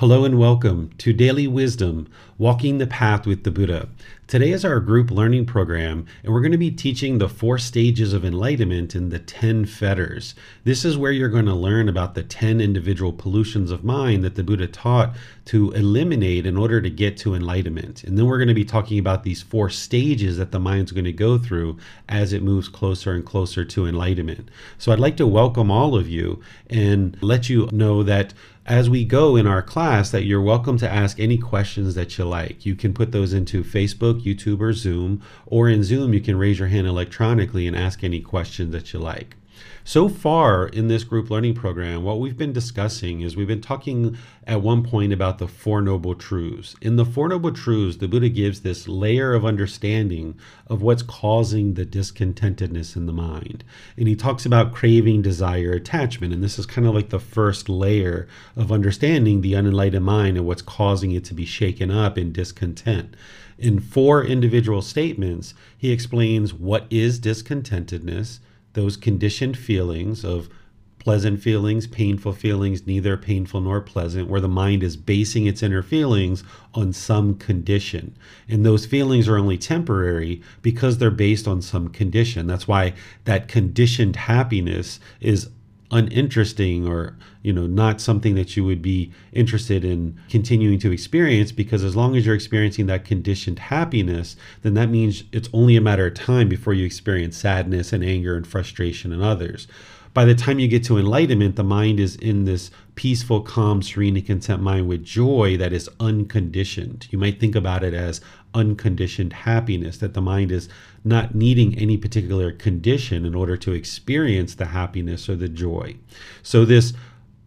Hello and welcome to Daily Wisdom Walking the Path with the Buddha. Today is our group learning program, and we're going to be teaching the four stages of enlightenment in the 10 fetters. This is where you're going to learn about the 10 individual pollutions of mind that the Buddha taught to eliminate in order to get to enlightenment. And then we're going to be talking about these four stages that the mind's going to go through as it moves closer and closer to enlightenment. So I'd like to welcome all of you and let you know that as we go in our class that you're welcome to ask any questions that you like. You can put those into Facebook, YouTube, or Zoom, or in Zoom, you can raise your hand electronically and ask any questions that you like. So far in this group learning program, what we've been discussing is we've been talking at one point about the Four Noble Truths. In the Four Noble Truths, the Buddha gives this layer of understanding of what's causing the discontentedness in the mind. And he talks about craving, desire, attachment. And this is kind of like the first layer of understanding the unenlightened mind and what's causing it to be shaken up in discontent. In four individual statements, he explains what is discontentedness those conditioned feelings of pleasant feelings, painful feelings, neither painful nor pleasant, where the mind is basing its inner feelings on some condition. And those feelings are only temporary because they're based on some condition. That's why that conditioned happiness is uninteresting or you know not something that you would be interested in continuing to experience because as long as you're experiencing that conditioned happiness then that means it's only a matter of time before you experience sadness and anger and frustration in others by the time you get to enlightenment, the mind is in this peaceful, calm, serene, and content mind with joy that is unconditioned. You might think about it as unconditioned happiness, that the mind is not needing any particular condition in order to experience the happiness or the joy. So, this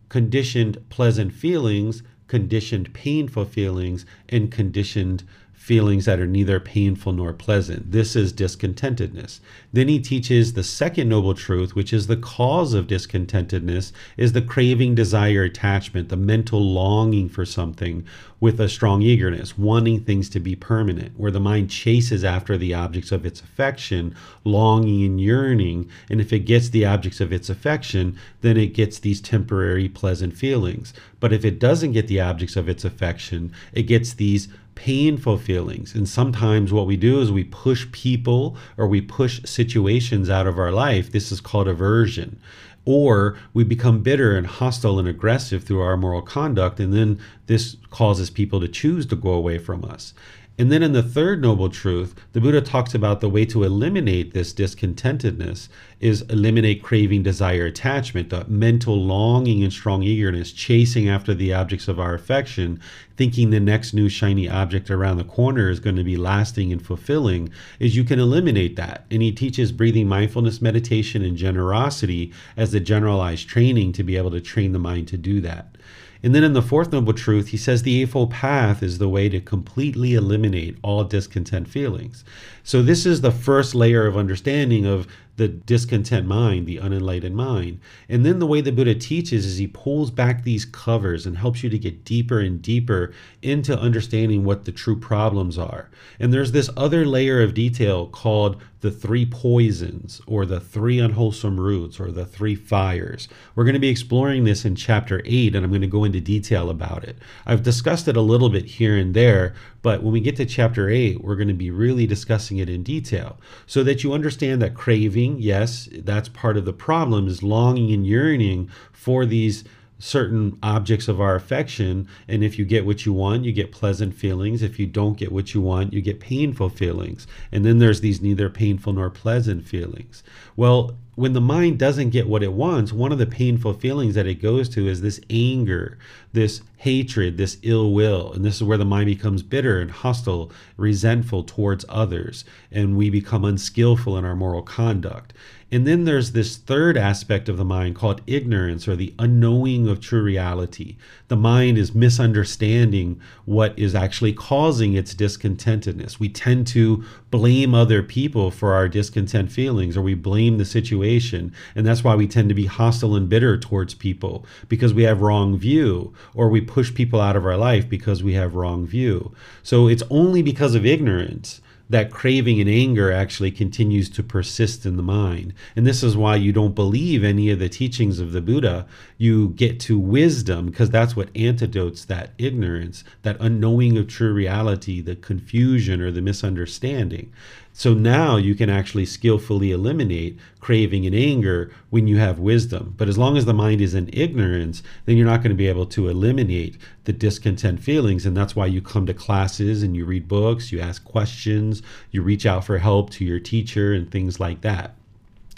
conditioned pleasant feelings, conditioned painful feelings, and conditioned feelings that are neither painful nor pleasant. This is discontentedness. Then he teaches the second noble truth, which is the cause of discontentedness, is the craving, desire, attachment, the mental longing for something with a strong eagerness, wanting things to be permanent, where the mind chases after the objects of its affection, longing and yearning. And if it gets the objects of its affection, then it gets these temporary pleasant feelings. But if it doesn't get the objects of its affection, it gets these painful feelings. And sometimes what we do is we push people or we push situations out of our life. This is called aversion. Or we become bitter and hostile and aggressive through our moral conduct, and then this causes people to choose to go away from us. And then in the third noble truth, the Buddha talks about the way to eliminate this discontentedness is eliminate craving, desire, attachment, the mental longing and strong eagerness, chasing after the objects of our affection, thinking the next new shiny object around the corner is going to be lasting and fulfilling, is you can eliminate that. And he teaches breathing mindfulness meditation and generosity as the generalized training to be able to train the mind to do that. And then in the fourth noble truth, he says the Eightfold Path is the way to completely eliminate all discontent feelings. So, this is the first layer of understanding of the discontent mind, the unenlightened mind. And then the way the Buddha teaches is he pulls back these covers and helps you to get deeper and deeper into understanding what the true problems are. And there's this other layer of detail called the three poisons or the three unwholesome roots or the three fires. We're going to be exploring this in chapter 8 and I'm going to go into detail about it. I've discussed it a little bit here and there, but when we get to chapter 8, we're going to be really discussing it in detail so that you understand that craving, yes, that's part of the problem is longing and yearning for these certain objects of our affection. And if you get what you want, you get pleasant feelings. If you don't get what you want, you get painful feelings. And then there's these neither painful nor pleasant feelings. Well, when the mind doesn't get what it wants, one of the painful feelings that it goes to is this anger, this hatred, this ill will. And this is where the mind becomes bitter and hostile, resentful towards others. And we become unskillful in our moral conduct. And then there's this third aspect of the mind called ignorance or the unknowing of true reality. The mind is misunderstanding what is actually causing its discontentedness. We tend to blame other people for our discontent feelings or we blame the situation. And that's why we tend to be hostile and bitter towards people because we have wrong view or we push people out of our life because we have wrong view. So it's only because of ignorance that craving and anger actually continues to persist in the mind. And this is why you don't believe any of the teachings of the Buddha. You get to wisdom because that's what antidotes that ignorance, that unknowing of true reality, the confusion or the misunderstanding. So now you can actually skillfully eliminate craving and anger when you have wisdom. But as long as the mind is in ignorance, then you're not going to be able to eliminate the discontent feelings. And that's why you come to classes and you read books, you ask questions, you reach out for help to your teacher, and things like that.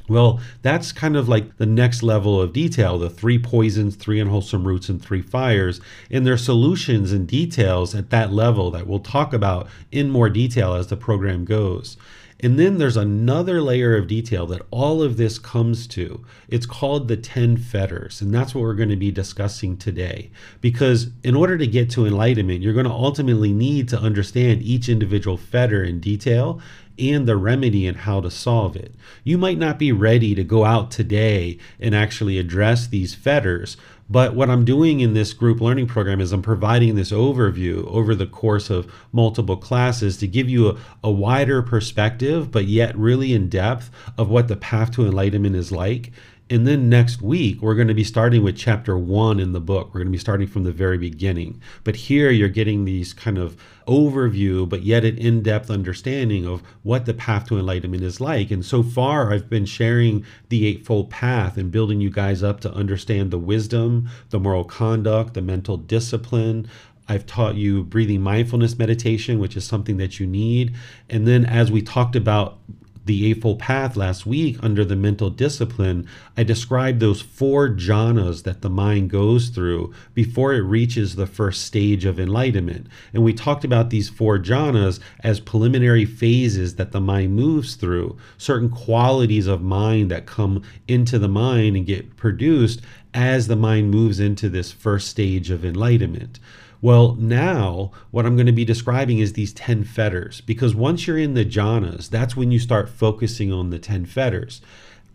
Well, that's kind of like the next level of detail the three poisons, three unwholesome roots, and three fires, and their solutions and details at that level that we'll talk about in more detail as the program goes. And then there's another layer of detail that all of this comes to. It's called the 10 fetters. And that's what we're going to be discussing today. Because in order to get to enlightenment, you're going to ultimately need to understand each individual fetter in detail and the remedy and how to solve it. You might not be ready to go out today and actually address these fetters, but what I'm doing in this group learning program is I'm providing this overview over the course of multiple classes to give you a, a wider perspective, but yet really in depth of what the path to enlightenment is like and then next week, we're going to be starting with chapter one in the book. We're going to be starting from the very beginning. But here you're getting these kind of overview, but yet an in depth understanding of what the path to enlightenment is like. And so far, I've been sharing the Eightfold Path and building you guys up to understand the wisdom, the moral conduct, the mental discipline, I've taught you breathing mindfulness meditation, which is something that you need. And then, as we talked about the Eightfold Path last week under the mental discipline, I described those four jhanas that the mind goes through before it reaches the first stage of enlightenment. And we talked about these four jhanas as preliminary phases that the mind moves through, certain qualities of mind that come into the mind and get produced as the mind moves into this first stage of enlightenment. Well, now what I'm going to be describing is these 10 fetters because once you're in the jhanas, that's when you start focusing on the 10 fetters.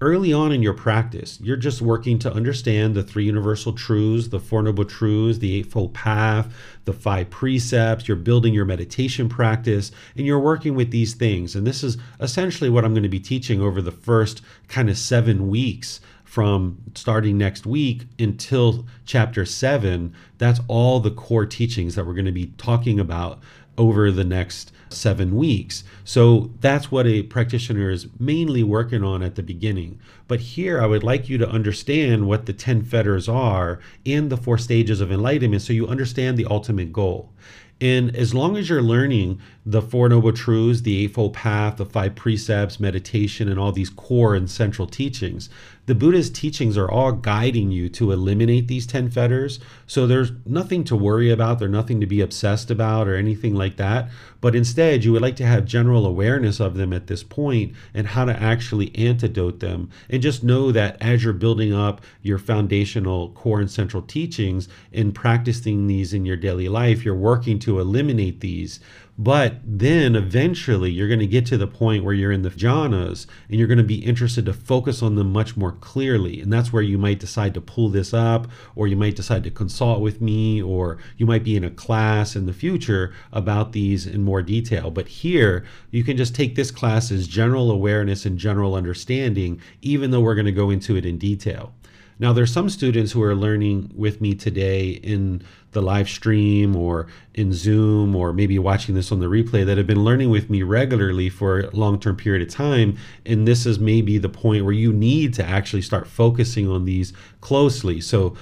Early on in your practice, you're just working to understand the three universal truths, the Four Noble Truths, the Eightfold Path, the five precepts. You're building your meditation practice and you're working with these things. And this is essentially what I'm going to be teaching over the first kind of seven weeks from starting next week until chapter seven. That's all the core teachings that we're going to be talking about over the next seven weeks. So that's what a practitioner is mainly working on at the beginning. But here I would like you to understand what the 10 fetters are and the four stages of enlightenment so you understand the ultimate goal. And as long as you're learning the Four Noble Truths, the Eightfold Path, the five precepts, meditation, and all these core and central teachings, the Buddha's teachings are all guiding you to eliminate these 10 fetters. So there's nothing to worry about, there's nothing to be obsessed about or anything like that. But instead, you would like to have general awareness of them at this point and how to actually antidote them. And just know that as you're building up your foundational core and central teachings and practicing these in your daily life, you're working to eliminate these but then eventually you're going to get to the point where you're in the jhanas and you're going to be interested to focus on them much more clearly. And that's where you might decide to pull this up, or you might decide to consult with me, or you might be in a class in the future about these in more detail. But here, you can just take this class as general awareness and general understanding, even though we're going to go into it in detail. Now, there's some students who are learning with me today in the live stream or in Zoom or maybe watching this on the replay that have been learning with me regularly for a long term period of time. And this is maybe the point where you need to actually start focusing on these closely. So,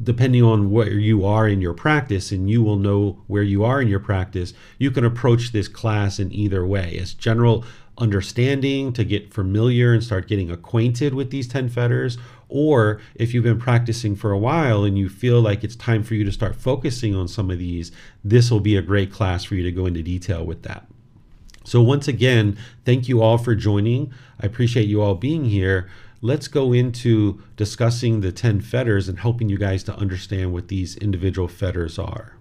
depending on where you are in your practice, and you will know where you are in your practice, you can approach this class in either way as general understanding to get familiar and start getting acquainted with these 10 fetters. Or if you've been practicing for a while and you feel like it's time for you to start focusing on some of these, this will be a great class for you to go into detail with that. So, once again, thank you all for joining. I appreciate you all being here. Let's go into discussing the 10 fetters and helping you guys to understand what these individual fetters are.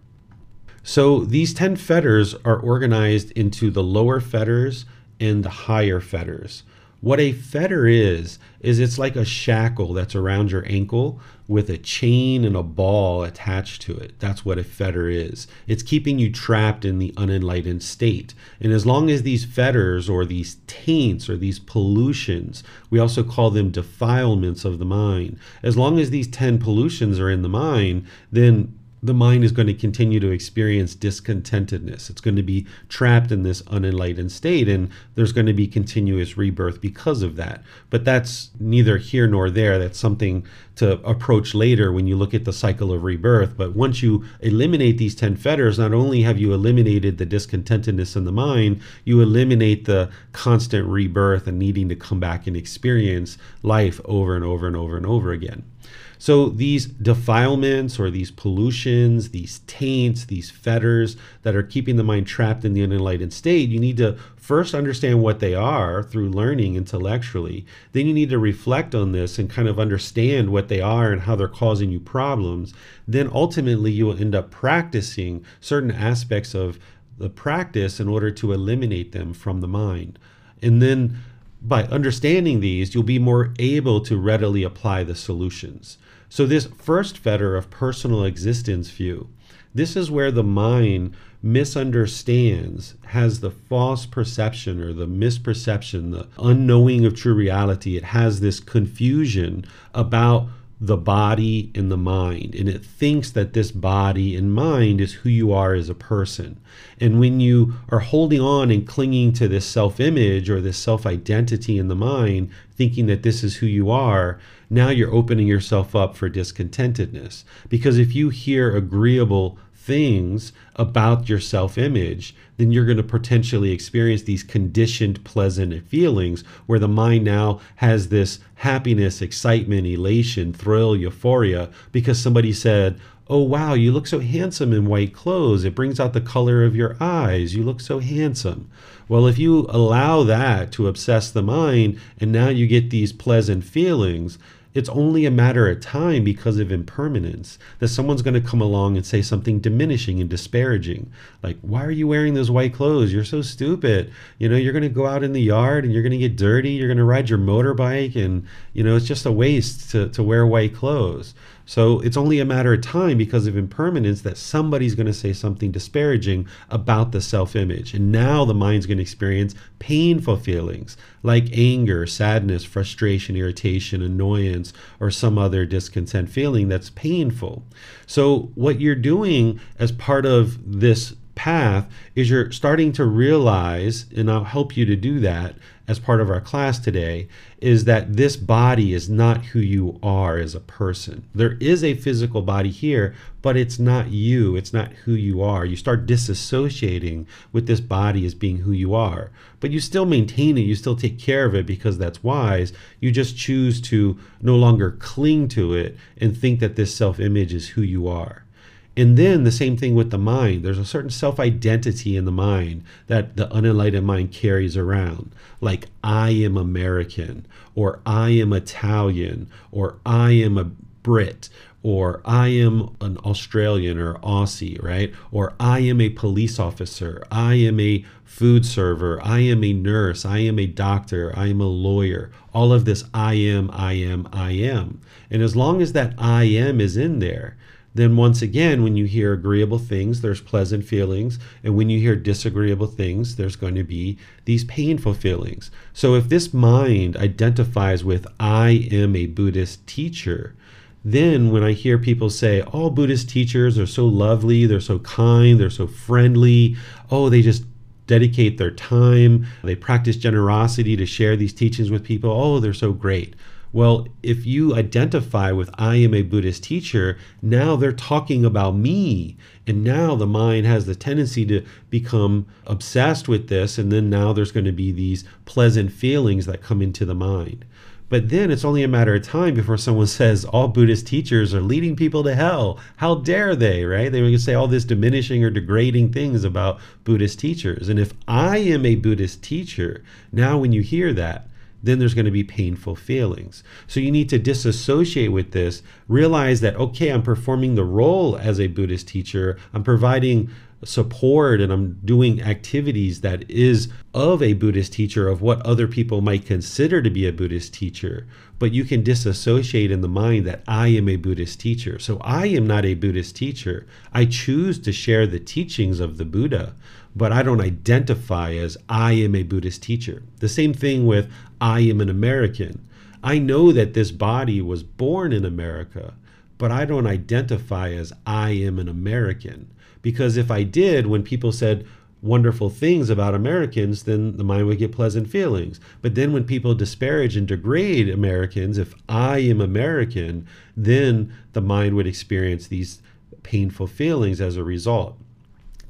So, these 10 fetters are organized into the lower fetters and the higher fetters. What a fetter is, is it's like a shackle that's around your ankle with a chain and a ball attached to it. That's what a fetter is. It's keeping you trapped in the unenlightened state. And as long as these fetters or these taints or these pollutions, we also call them defilements of the mind, as long as these 10 pollutions are in the mind, then the mind is going to continue to experience discontentedness. It's going to be trapped in this unenlightened state, and there's going to be continuous rebirth because of that. But that's neither here nor there. That's something to approach later when you look at the cycle of rebirth. But once you eliminate these 10 fetters, not only have you eliminated the discontentedness in the mind, you eliminate the constant rebirth and needing to come back and experience life over and over and over and over again. So these defilements or these pollutions, these taints, these fetters that are keeping the mind trapped in the unenlightened state, you need to first understand what they are through learning intellectually. Then you need to reflect on this and kind of understand what they are and how they're causing you problems. Then ultimately you will end up practicing certain aspects of the practice in order to eliminate them from the mind. And then by understanding these, you'll be more able to readily apply the solutions. So, this first fetter of personal existence view, this is where the mind misunderstands, has the false perception or the misperception, the unknowing of true reality. It has this confusion about the body and the mind. And it thinks that this body and mind is who you are as a person. And when you are holding on and clinging to this self image or this self identity in the mind, thinking that this is who you are, now you're opening yourself up for discontentedness. Because if you hear agreeable things about your self image, then you're going to potentially experience these conditioned pleasant feelings where the mind now has this happiness, excitement, elation, thrill, euphoria because somebody said, Oh, wow, you look so handsome in white clothes. It brings out the color of your eyes. You look so handsome. Well, if you allow that to obsess the mind and now you get these pleasant feelings, it's only a matter of time because of impermanence that someone's going to come along and say something diminishing and disparaging. Like, why are you wearing those white clothes? You're so stupid. You know, you're going to go out in the yard and you're going to get dirty. You're going to ride your motorbike and, you know, it's just a waste to, to wear white clothes. So it's only a matter of time because of impermanence that somebody's going to say something disparaging about the self image. And now the mind's going to experience painful feelings like anger, sadness, frustration, irritation, annoyance, or some other discontent feeling that's painful. So, what you're doing as part of this path is you're starting to realize, and I'll help you to do that as part of our class today, is that this body is not who you are as a person. There is a physical body here, but it's not you. It's not who you are. You start disassociating with this body as being who you are, but you still maintain it. You still take care of it because that's wise. You just choose to no longer cling to it and think that this self image is who you are. And then the same thing with the mind. There's a certain self identity in the mind that the unenlightened mind carries around, like I am American, or I am Italian, or I am a Brit, or I am an Australian or Aussie, right? Or I am a police officer, I am a food server, I am a nurse, I am a doctor, I am a lawyer. All of this I am, I am, I am. And as long as that I am is in there, then once again, when you hear agreeable things, there's pleasant feelings. And when you hear disagreeable things, there's going to be these painful feelings. So if this mind identifies with, I am a Buddhist teacher, then when I hear people say, all Buddhist teachers are so lovely, they're so kind, they're so friendly, oh, they just dedicate their time, they practice generosity to share these teachings with people, oh, they're so great. Well, if you identify with I am a Buddhist teacher, now they're talking about me. And now the mind has the tendency to become obsessed with this. And then now there's going to be these pleasant feelings that come into the mind. But then it's only a matter of time before someone says all Buddhist teachers are leading people to hell. How dare they, right? They would say all this diminishing or degrading things about Buddhist teachers. And if I am a Buddhist teacher, now when you hear that, then there's going to be painful feelings. So you need to disassociate with this, realize that, okay, I'm performing the role as a Buddhist teacher, I'm providing support and I'm doing activities that is of a Buddhist teacher, of what other people might consider to be a Buddhist teacher. But you can disassociate in the mind that I am a Buddhist teacher. So I am not a Buddhist teacher. I choose to share the teachings of the Buddha, but I don't identify as I am a Buddhist teacher. The same thing with I am an American. I know that this body was born in America, but I don't identify as I am an American. Because if I did, when people said wonderful things about Americans, then the mind would get pleasant feelings. But then when people disparage and degrade Americans, if I am American, then the mind would experience these painful feelings as a result.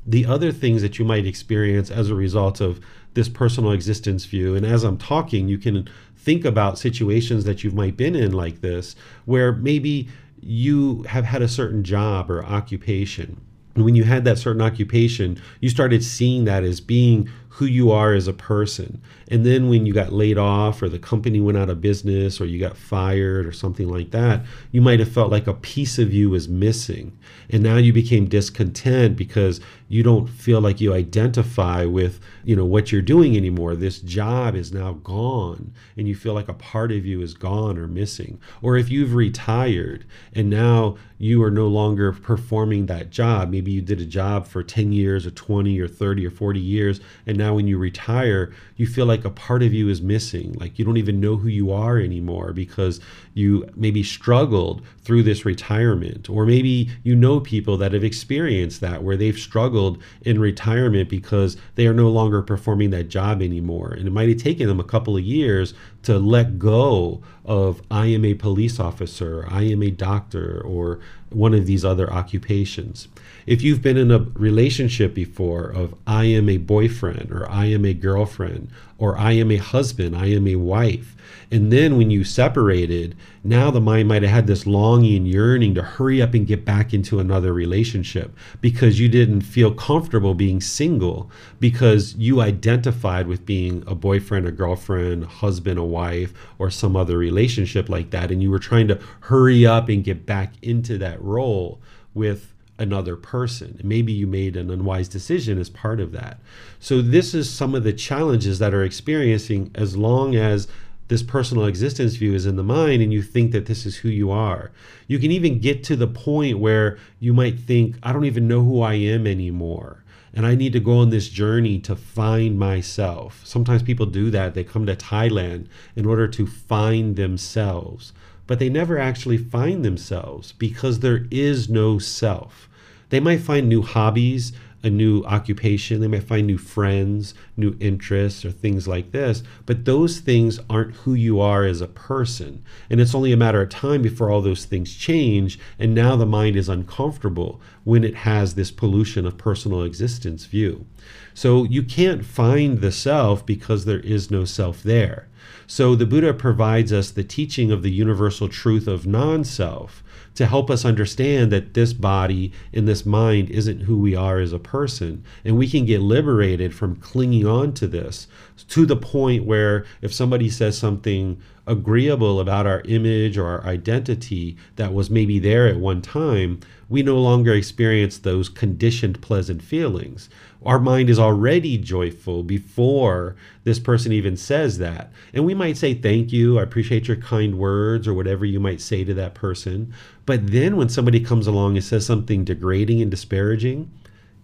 The other things that you might experience as a result of this personal existence view, and as I'm talking, you can think about situations that you might been in like this, where maybe you have had a certain job or occupation. When you had that certain occupation, you started seeing that as being who you are as a person. And then when you got laid off or the company went out of business or you got fired or something like that, you might have felt like a piece of you was missing. And now you became discontent because you don't feel like you identify with, you know, what you're doing anymore. This job is now gone and you feel like a part of you is gone or missing. Or if you've retired and now you are no longer performing that job, maybe you did a job for 10 years or 20 or 30 or 40 years and now when you retire, you feel like a part of you is missing. Like you don't even know who you are anymore because you maybe struggled through this retirement. Or maybe you know people that have experienced that where they've struggled in retirement because they are no longer performing that job anymore. And it might have taken them a couple of years to let go of I am a police officer, I am a doctor, or one of these other occupations. If you've been in a relationship before of I am a boyfriend or I am a girlfriend or I am a husband, I am a wife, and then when you separated, now the mind might have had this longing, and yearning to hurry up and get back into another relationship because you didn't feel comfortable being single because you identified with being a boyfriend, a girlfriend, a husband, a wife, or some other relationship like that. And you were trying to hurry up and get back into that role with another person. Maybe you made an unwise decision as part of that. So, this is some of the challenges that are experiencing as long as this personal existence view is in the mind and you think that this is who you are. You can even get to the point where you might think, I don't even know who I am anymore. And I need to go on this journey to find myself. Sometimes people do that. They come to Thailand in order to find themselves, but they never actually find themselves because there is no self. They might find new hobbies, a new occupation, they might find new friends, new interests, or things like this. But those things aren't who you are as a person. And it's only a matter of time before all those things change. And now the mind is uncomfortable when it has this pollution of personal existence view. So you can't find the self because there is no self there. So the Buddha provides us the teaching of the universal truth of non self to help us understand that this body and this mind isn't who we are as a person. And we can get liberated from clinging on to this to the point where if somebody says something agreeable about our image or our identity that was maybe there at one time, we no longer experience those conditioned pleasant feelings. Our mind is already joyful before this person even says that. And we might say, Thank you, I appreciate your kind words, or whatever you might say to that person. But then when somebody comes along and says something degrading and disparaging,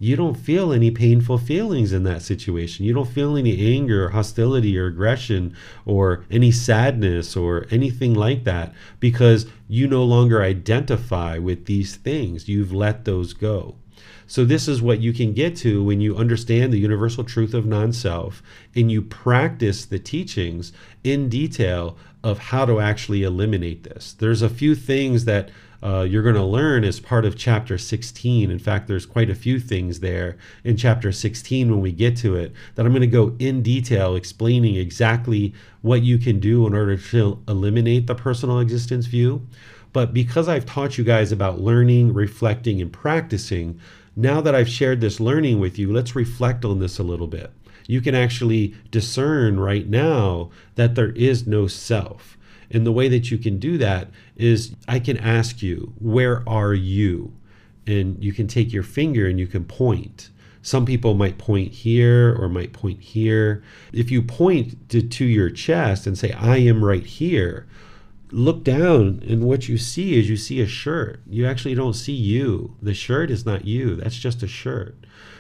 you don't feel any painful feelings in that situation. You don't feel any anger or hostility or aggression or any sadness or anything like that because you no longer identify with these things. You've let those go. So, this is what you can get to when you understand the universal truth of non self and you practice the teachings in detail of how to actually eliminate this. There's a few things that uh, you're going to learn as part of chapter 16. In fact, there's quite a few things there in chapter 16 when we get to it that I'm going to go in detail explaining exactly what you can do in order to eliminate the personal existence view. But because I've taught you guys about learning, reflecting, and practicing, now that I've shared this learning with you, let's reflect on this a little bit. You can actually discern right now that there is no self. And the way that you can do that is I can ask you, Where are you? And you can take your finger and you can point. Some people might point here or might point here. If you point to, to your chest and say, I am right here, look down and what you see is you see a shirt. You actually don't see you. The shirt is not you. That's just a shirt.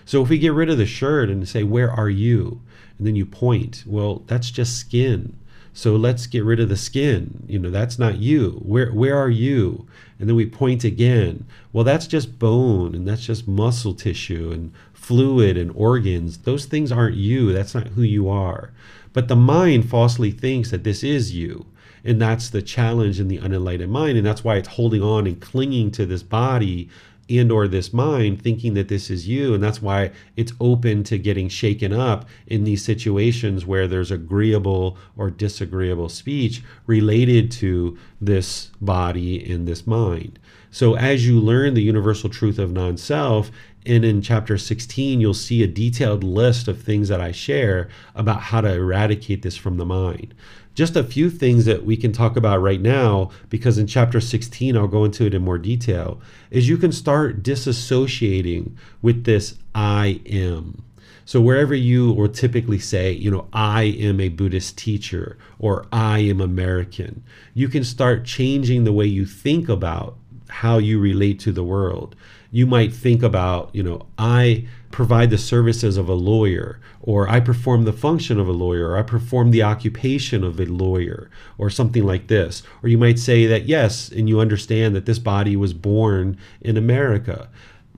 So if we get rid of the shirt and say, Where are you? And then you point, well, that's just skin. So let's get rid of the skin. You know, that's not you. Where where are you? And then we point again. Well, that's just bone and that's just muscle tissue and fluid and organs. Those things aren't you. That's not who you are. But the mind falsely thinks that this is you. And that's the challenge in the unenlightened mind. And that's why it's holding on and clinging to this body and or this mind thinking that this is you and that's why it's open to getting shaken up in these situations where there's agreeable or disagreeable speech related to this body and this mind. So as you learn the universal truth of non-self and in chapter 16 you'll see a detailed list of things that i share about how to eradicate this from the mind just a few things that we can talk about right now, because in chapter 16, I'll go into it in more detail, is you can start disassociating with this I am. So wherever you will typically say, you know, I am a Buddhist teacher or I am American, you can start changing the way you think about how you relate to the world. You might think about, you know, I provide the services of a lawyer, or I perform the function of a lawyer, or I perform the occupation of a lawyer, or something like this. Or you might say that, yes, and you understand that this body was born in America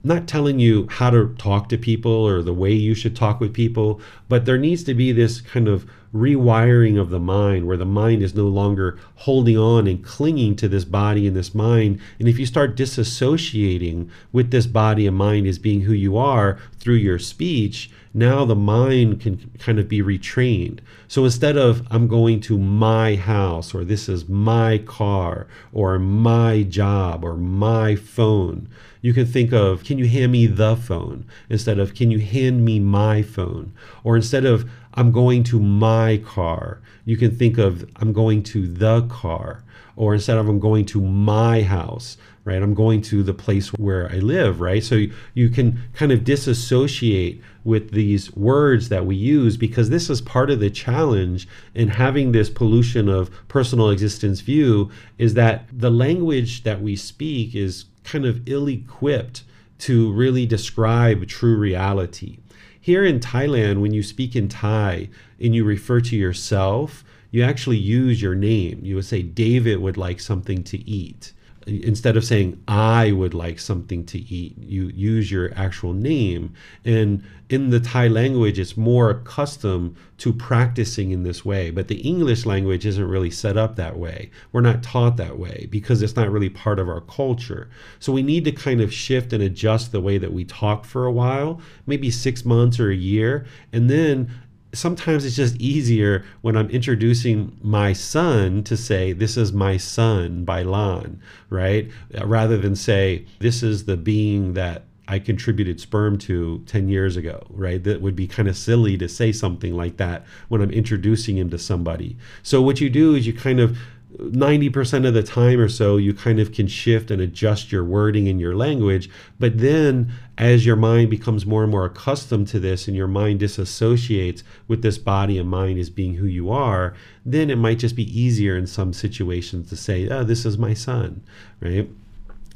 not telling you how to talk to people or the way you should talk with people, but there needs to be this kind of rewiring of the mind where the mind is no longer holding on and clinging to this body and this mind. And if you start disassociating with this body and mind as being who you are through your speech, now the mind can kind of be retrained. So instead of I'm going to my house or this is my car or my job or my phone, you can think of can you hand me the phone instead of can you hand me my phone? Or instead of I'm going to my car, you can think of I'm going to the car. Or instead of I'm going to my house, right? I'm going to the place where I live, right? So you, can kind of disassociate with these words that we use because this is part of the challenge in having this pollution of personal existence view is that the language that we speak is kind of ill equipped to really describe true reality. Here in Thailand, when you speak in Thai and you refer to yourself, you actually use your name. You would say, David would like something to eat instead of saying I would like something to eat, you use your actual name. And in the Thai language, it's more accustomed to practicing in this way. But the English language isn't really set up that way. We're not taught that way because it's not really part of our culture. So we need to kind of shift and adjust the way that we talk for a while, maybe six months or a year. And then sometimes it's just easier when I'm introducing my son to say, This is my son by Lan, right? Rather than say, This is the being that I contributed sperm to 10 years ago, right? That would be kind of silly to say something like that when I'm introducing him to somebody. So, what you do is you kind of 90% of the time or so, you kind of can shift and adjust your wording and your language. But then, as your mind becomes more and more accustomed to this and your mind disassociates with this body and mind as being who you are, then it might just be easier in some situations to say, oh, this is my son, right?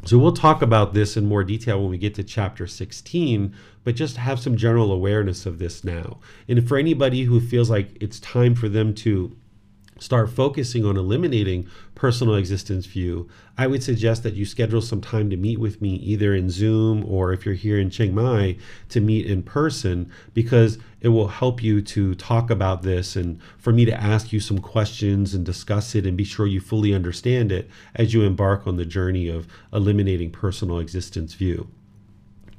So we'll talk about this in more detail when we get to chapter 16, but just have some general awareness of this now. And for anybody who feels like it's time for them to start focusing on eliminating personal existence view, I would suggest that you schedule some time to meet with me either in Zoom or if you're here in Chiang Mai to meet in person because it will help you to talk about this and for me to ask you some questions and discuss it and be sure you fully understand it as you embark on the journey of eliminating personal existence view.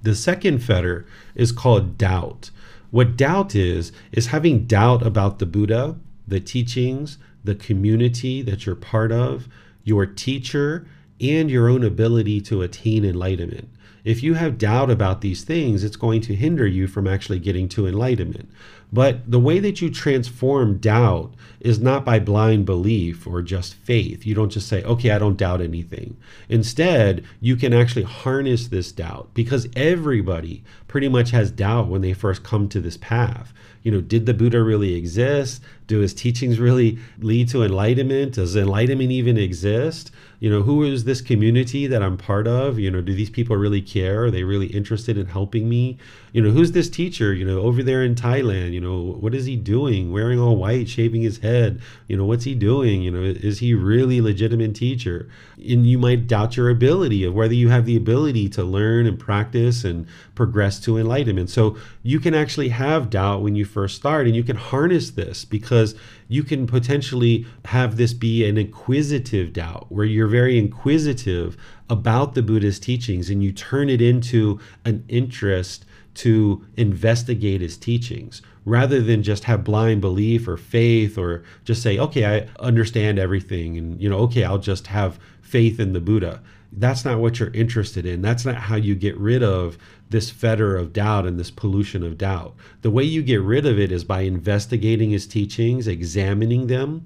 The second fetter is called doubt. What doubt is, is having doubt about the Buddha, the teachings, the community that you're part of, your teacher, and your own ability to attain enlightenment. If you have doubt about these things, it's going to hinder you from actually getting to enlightenment. But the way that you transform doubt is not by blind belief or just faith. You don't just say, okay, I don't doubt anything. Instead, you can actually harness this doubt because everybody pretty much has doubt when they first come to this path. You know, did the Buddha really exist? Do his teachings really lead to enlightenment? Does enlightenment even exist? you know who is this community that i'm part of you know do these people really care are they really interested in helping me you know who's this teacher you know over there in thailand you know what is he doing wearing all white shaving his head you know what's he doing you know is he really legitimate teacher and you might doubt your ability of whether you have the ability to learn and practice and progress to enlightenment so you can actually have doubt when you first start and you can harness this because you can potentially have this be an inquisitive doubt where you're very inquisitive about the Buddha's teachings and you turn it into an interest to investigate his teachings rather than just have blind belief or faith or just say okay i understand everything and you know okay i'll just have faith in the buddha that's not what you're interested in that's not how you get rid of this fetter of doubt and this pollution of doubt. The way you get rid of it is by investigating his teachings, examining them,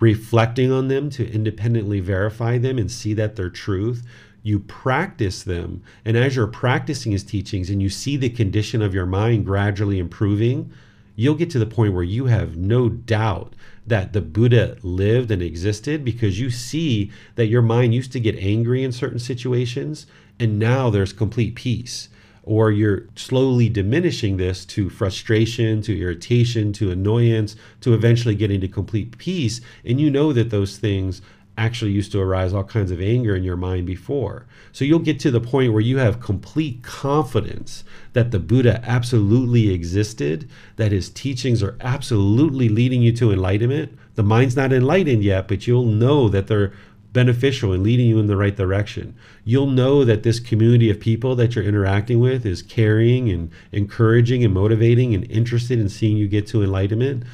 reflecting on them to independently verify them and see that they're truth. You practice them. And as you're practicing his teachings and you see the condition of your mind gradually improving, you'll get to the point where you have no doubt that the Buddha lived and existed because you see that your mind used to get angry in certain situations and now there's complete peace or you're slowly diminishing this to frustration, to irritation, to annoyance, to eventually getting to complete peace. And you know that those things actually used to arise all kinds of anger in your mind before. So you'll get to the point where you have complete confidence that the Buddha absolutely existed, that his teachings are absolutely leading you to enlightenment. The mind's not enlightened yet, but you'll know that they're beneficial and leading you in the right direction. You'll know that this community of people that you're interacting with is caring and encouraging and motivating and interested in seeing you get to enlightenment.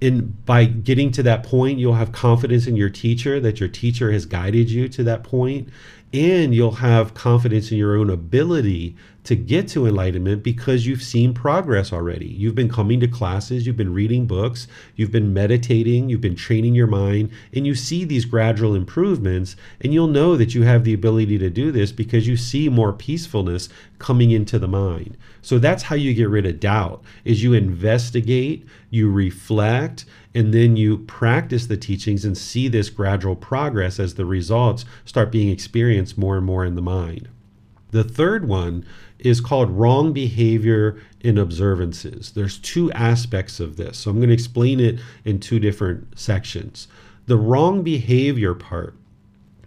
And by getting to that point, you'll have confidence in your teacher that your teacher has guided you to that point, and you'll have confidence in your own ability to get to enlightenment because you've seen progress already. You've been coming to classes, you've been reading books, you've been meditating, you've been training your mind, and you see these gradual improvements. And you'll know that you have the ability to do this because you see more peacefulness coming into the mind. So that's how you get rid of doubt is you investigate, you reflect, and then you practice the teachings and see this gradual progress as the results start being experienced more and more in the mind. The third one is called wrong behavior in observances. There's two aspects of this. So I'm going to explain it in two different sections. The wrong behavior part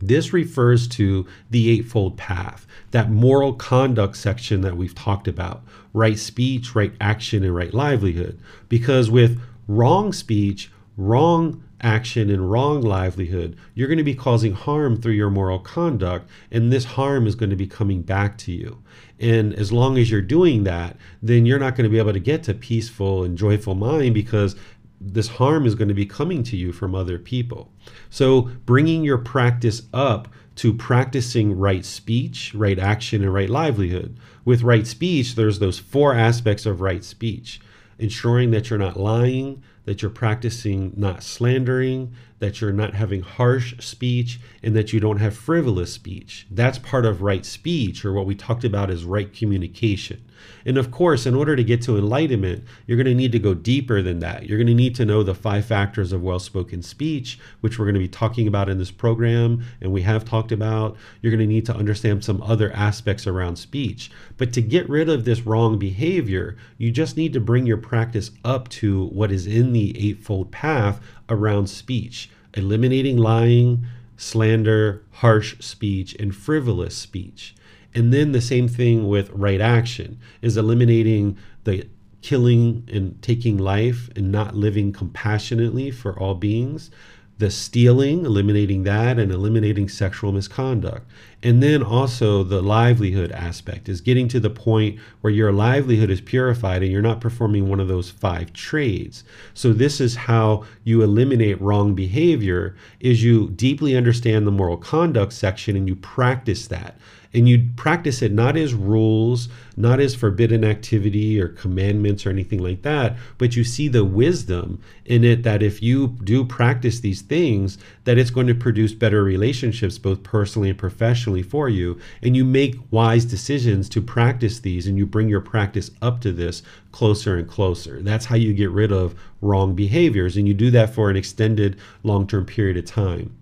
this refers to the Eightfold Path, that moral conduct section that we've talked about right speech, right action, and right livelihood. Because with wrong speech, wrong action and wrong livelihood, you're going to be causing harm through your moral conduct, and this harm is going to be coming back to you. And as long as you're doing that, then you're not going to be able to get to peaceful and joyful mind because this harm is going to be coming to you from other people. So, bringing your practice up to practicing right speech, right action, and right livelihood. With right speech, there's those four aspects of right speech ensuring that you're not lying, that you're practicing not slandering, that you're not having harsh speech, and that you don't have frivolous speech. That's part of right speech, or what we talked about as right communication. And of course, in order to get to enlightenment, you're going to need to go deeper than that. You're going to need to know the five factors of well spoken speech, which we're going to be talking about in this program and we have talked about. You're going to need to understand some other aspects around speech. But to get rid of this wrong behavior, you just need to bring your practice up to what is in the Eightfold Path around speech, eliminating lying, slander, harsh speech, and frivolous speech. And then the same thing with right action is eliminating the killing and taking life and not living compassionately for all beings the stealing, eliminating that, and eliminating sexual misconduct. And then also the livelihood aspect is getting to the point where your livelihood is purified and you're not performing one of those five trades. So this is how you eliminate wrong behavior is you deeply understand the moral conduct section and you practice that and you practice it not as rules, not as forbidden activity or commandments or anything like that, but you see the wisdom in it that if you do practice these things, that it's going to produce better relationships both personally and professionally for you, and you make wise decisions to practice these and you bring your practice up to this closer and closer. That's how you get rid of wrong behaviors and you do that for an extended long-term period of time.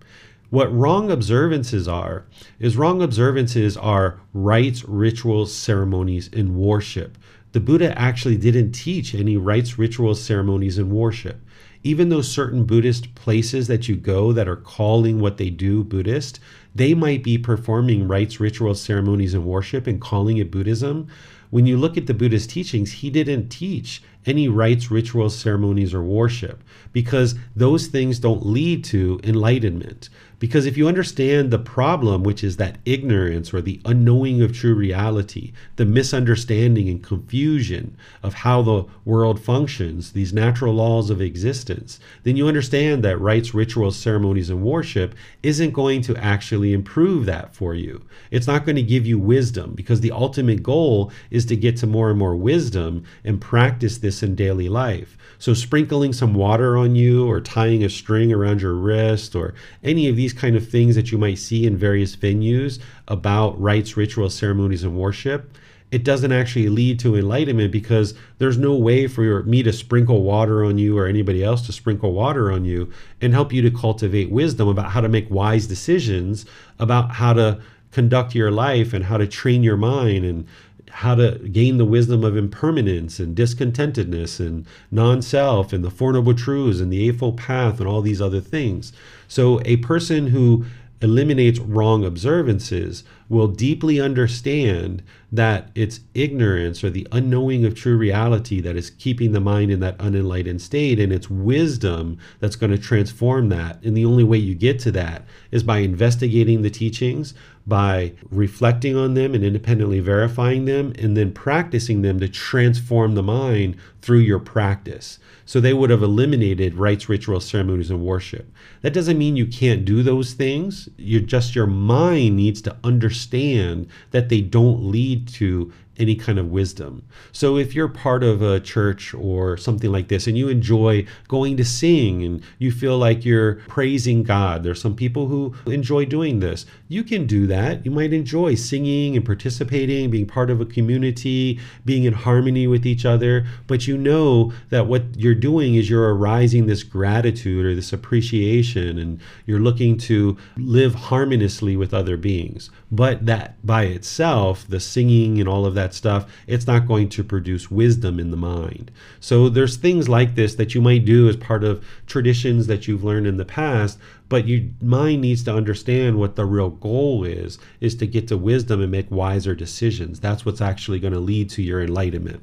What wrong observances are is wrong observances are rites, rituals, ceremonies, and worship. The Buddha actually didn't teach any rites, rituals, ceremonies, and worship. Even though certain Buddhist places that you go that are calling what they do Buddhist, they might be performing rites, rituals, ceremonies, and worship and calling it Buddhism. When you look at the Buddha's teachings, he didn't teach any rites, rituals, ceremonies, or worship because those things don't lead to enlightenment. Because if you understand the problem, which is that ignorance or the unknowing of true reality, the misunderstanding and confusion of how the world functions, these natural laws of existence, then you understand that rites, rituals, ceremonies, and worship isn't going to actually improve that for you. It's not going to give you wisdom because the ultimate goal is to get to more and more wisdom and practice this in daily life. So, sprinkling some water on you, or tying a string around your wrist, or any of these kind of things that you might see in various venues about rites, rituals, ceremonies, and worship, it doesn't actually lead to enlightenment because there's no way for me to sprinkle water on you or anybody else to sprinkle water on you and help you to cultivate wisdom about how to make wise decisions about how to conduct your life and how to train your mind and how to gain the wisdom of impermanence and discontentedness and non self and the Four Noble Truths and the Eightfold Path and all these other things. So, a person who eliminates wrong observances will deeply understand that it's ignorance or the unknowing of true reality that is keeping the mind in that unenlightened state and it's wisdom that's going to transform that and the only way you get to that is by investigating the teachings by reflecting on them and independently verifying them and then practicing them to transform the mind through your practice. So they would have eliminated rites, rituals, ceremonies, and worship. That doesn't mean you can't do those things. You just your mind needs to understand that they don't lead to any kind of wisdom. So if you're part of a church or something like this and you enjoy going to sing and you feel like you're praising God, there's some people who enjoy doing this. You can do that. You might enjoy singing and participating, being part of a community, being in harmony with each other, but you know that what you're doing is you're arising this gratitude or this appreciation and you're looking to live harmoniously with other beings. But that by itself, the singing and all of that stuff, it's not going to produce wisdom in the mind. So there's things like this that you might do as part of traditions that you've learned in the past, but your mind needs to understand what the real goal is, is to get to wisdom and make wiser decisions. That's what's actually going to lead to your enlightenment.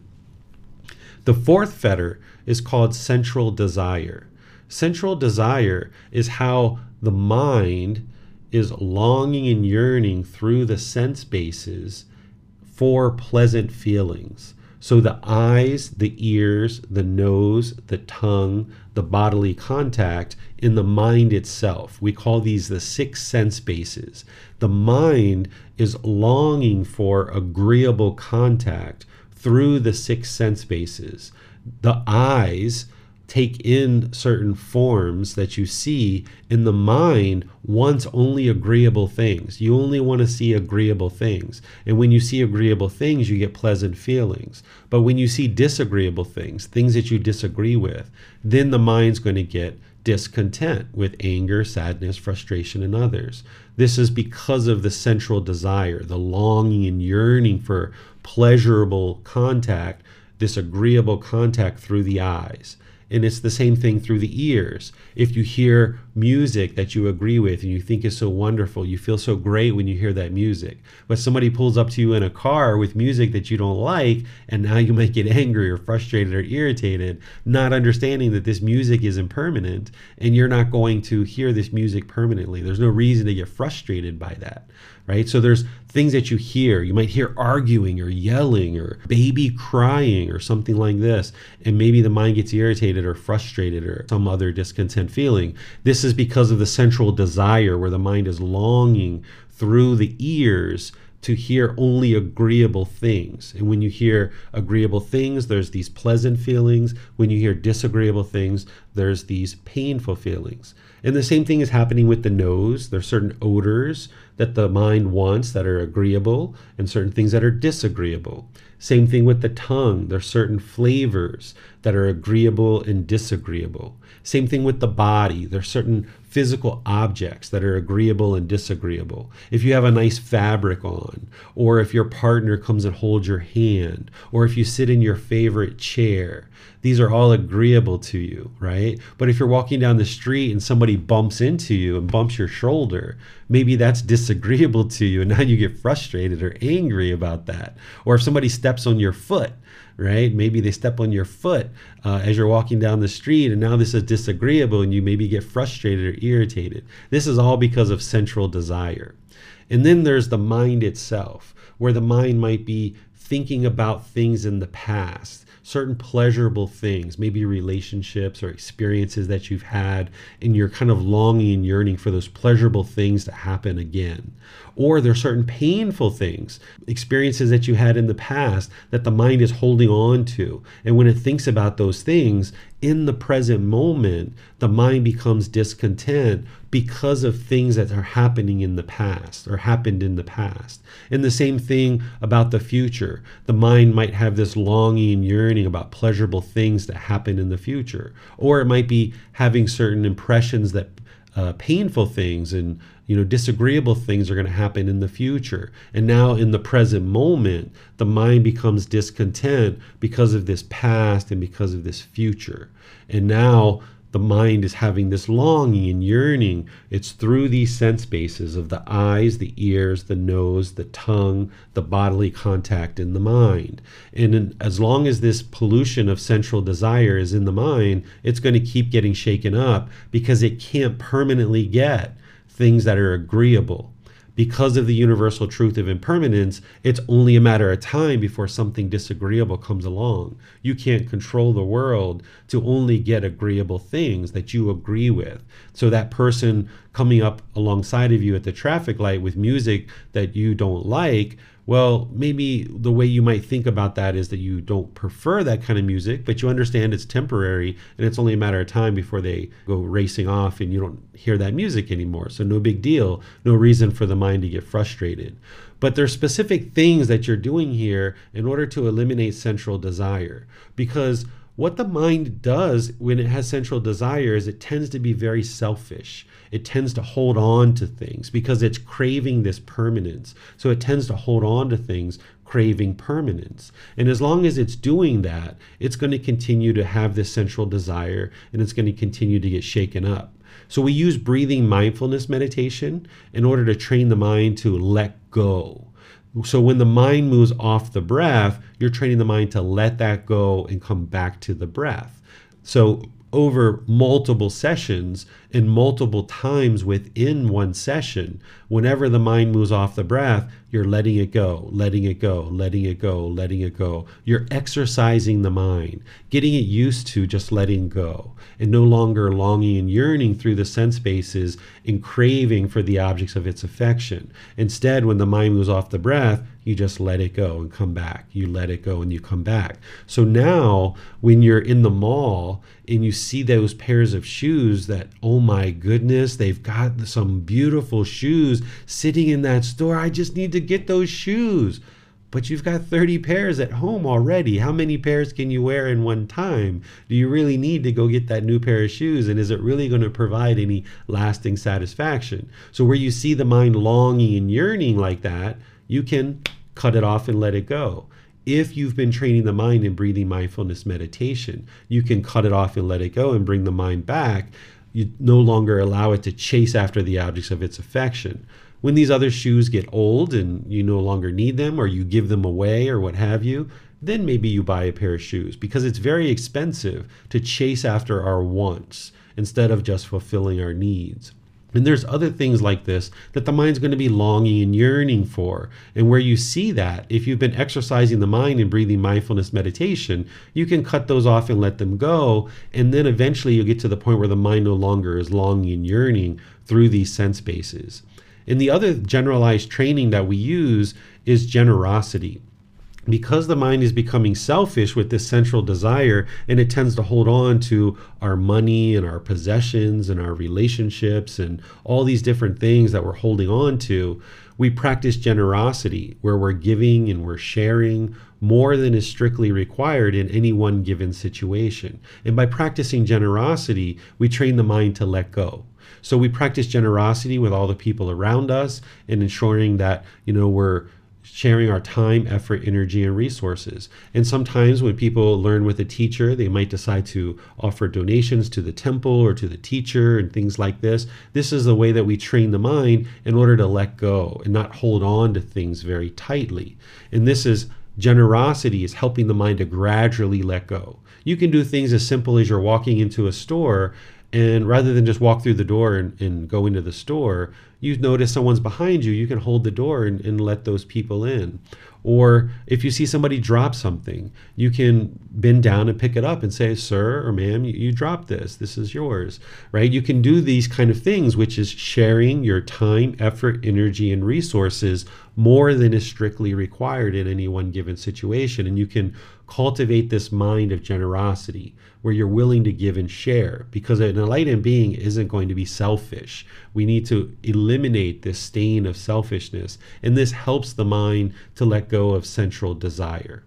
The fourth fetter is called sensual desire. Sensual desire is how the mind is longing and yearning through the sense bases for pleasant feelings. So the eyes, the ears, the nose, the tongue, the bodily contact in the mind itself. We call these the six sense bases. The mind is longing for agreeable contact through the six sense bases. The eyes take in certain forms that you see, in the mind wants only agreeable things. You only want to see agreeable things. And when you see agreeable things, you get pleasant feelings. But when you see disagreeable things, things that you disagree with, then the mind's going to get discontent with anger, sadness, frustration, and others. This is because of the sensual desire, the longing and yearning for pleasurable contact, this agreeable contact through the eyes. And it's the same thing through the ears. If you hear music that you agree with and you think is so wonderful, you feel so great when you hear that music. But somebody pulls up to you in a car with music that you don't like, and now you might get angry or frustrated or irritated, not understanding that this music is impermanent and you're not going to hear this music permanently. There's no reason to get frustrated by that right? So there's things that you hear. You might hear arguing or yelling or baby crying or something like this. And maybe the mind gets irritated or frustrated or some other discontent feeling. This is because of the sensual desire where the mind is longing through the ears to hear only agreeable things. And when you hear agreeable things, there's these pleasant feelings. When you hear disagreeable things, there's these painful feelings. And the same thing is happening with the nose. There's certain odors that the mind wants that are agreeable and certain things that are disagreeable. Same thing with the tongue. There's certain flavors that are agreeable and disagreeable. Same thing with the body. There's certain physical objects that are agreeable and disagreeable. If you have a nice fabric on, or if your partner comes and holds your hand, or if you sit in your favorite chair, these are all agreeable to you, right? But if you're walking down the street and somebody bumps into you and bumps your shoulder, maybe that's disagreeable to you and now you get frustrated or angry about that. Or if somebody steps on your foot, right? Maybe they step on your foot uh, as you're walking down the street, and now this is disagreeable, and you maybe get frustrated or irritated. This is all because of sensual desire. And then there's the mind itself, where the mind might be thinking about things in the past certain pleasurable things, maybe relationships or experiences that you've had, and you're kind of longing and yearning for those pleasurable things to happen again. Or there are certain painful things, experiences that you had in the past that the mind is holding on to. And when it thinks about those things, in the present moment, the mind becomes discontent because of things that are happening in the past or happened in the past. And the same thing about the future. The mind might have this longing, and yearning about pleasurable things that happen in the future. Or it might be having certain impressions that uh, painful things and you know disagreeable things are going to happen in the future and now in the present moment the mind becomes discontent because of this past and because of this future and now the mind is having this longing and yearning. It's through these sense bases of the eyes, the ears, the nose, the tongue, the bodily contact in the mind. And in, as long as this pollution of sensual desire is in the mind, it's going to keep getting shaken up because it can't permanently get things that are agreeable because of the universal truth of impermanence, it's only a matter of time before something disagreeable comes along. You can't control the world to only get agreeable things that you agree with. So that person coming up alongside of you at the traffic light with music that you don't like well, maybe the way you might think about that is that you don't prefer that kind of music, but you understand it's temporary and it's only a matter of time before they go racing off and you don't hear that music anymore. So, no big deal, no reason for the mind to get frustrated. But there's specific things that you're doing here in order to eliminate sensual desire because what the mind does when it has sensual desire is it tends to be very selfish. It tends to hold on to things because it's craving this permanence. So it tends to hold on to things craving permanence. And as long as it's doing that, it's going to continue to have this sensual desire and it's going to continue to get shaken up. So we use breathing mindfulness meditation in order to train the mind to let go so when the mind moves off the breath, you're training the mind to let that go and come back to the breath. So over multiple sessions and multiple times within one session, whenever the mind moves off the breath, you're letting it go, letting it go, letting it go, letting it go. You're exercising the mind, getting it used to just letting go and no longer longing and yearning through the sense bases and craving for the objects of its affection. Instead, when the mind moves off the breath, you just let it go and come back. You let it go and you come back. So now, when you're in the mall and you see those pairs of shoes that, oh my goodness, they've got some beautiful shoes sitting in that store. I just need to get those shoes but you've got 30 pairs at home already. How many pairs can you wear in one time? Do you really need to go get that new pair of shoes? And is it really going to provide any lasting satisfaction? So, where you see the mind longing and yearning like that, you can cut it off and let it go. If you've been training the mind in breathing mindfulness meditation, you can cut it off and let it go and bring the mind back. You no longer allow it to chase after the objects of its affection when these other shoes get old and you no longer need them or you give them away or what have you, then maybe you buy a pair of shoes because it's very expensive to chase after our wants instead of just fulfilling our needs. And there's other things like this that the mind's going to be longing and yearning for. And where you see that, if you've been exercising the mind and breathing mindfulness meditation, you can cut those off and let them go. And then eventually you'll get to the point where the mind no longer is longing and yearning through these sense bases. And the other generalized training that we use is generosity. Because the mind is becoming selfish with this sensual desire and it tends to hold on to our money and our possessions and our relationships and all these different things that we're holding on to, we practice generosity where we're giving and we're sharing more than is strictly required in any one given situation. And by practicing generosity, we train the mind to let go. So we practice generosity with all the people around us and ensuring that, you know, we're sharing our time, effort, energy, and resources. And sometimes when people learn with a teacher, they might decide to offer donations to the temple or to the teacher and things like this. This is the way that we train the mind in order to let go and not hold on to things very tightly. And this is generosity is helping the mind to gradually let go. You can do things as simple as you're walking into a store and rather than just walk through the door and, and go into the store, you notice someone's behind you, you can hold the door and, and let those people in. Or if you see somebody drop something, you can bend down and pick it up and say, Sir or ma'am, you, you dropped this. This is yours, right? You can do these kind of things, which is sharing your time, effort, energy, and resources more than is strictly required in any one given situation. And you can cultivate this mind of generosity where you're willing to give and share because an enlightened being isn't going to be selfish. We need to eliminate this stain of selfishness, and this helps the mind to let go of sensual desire.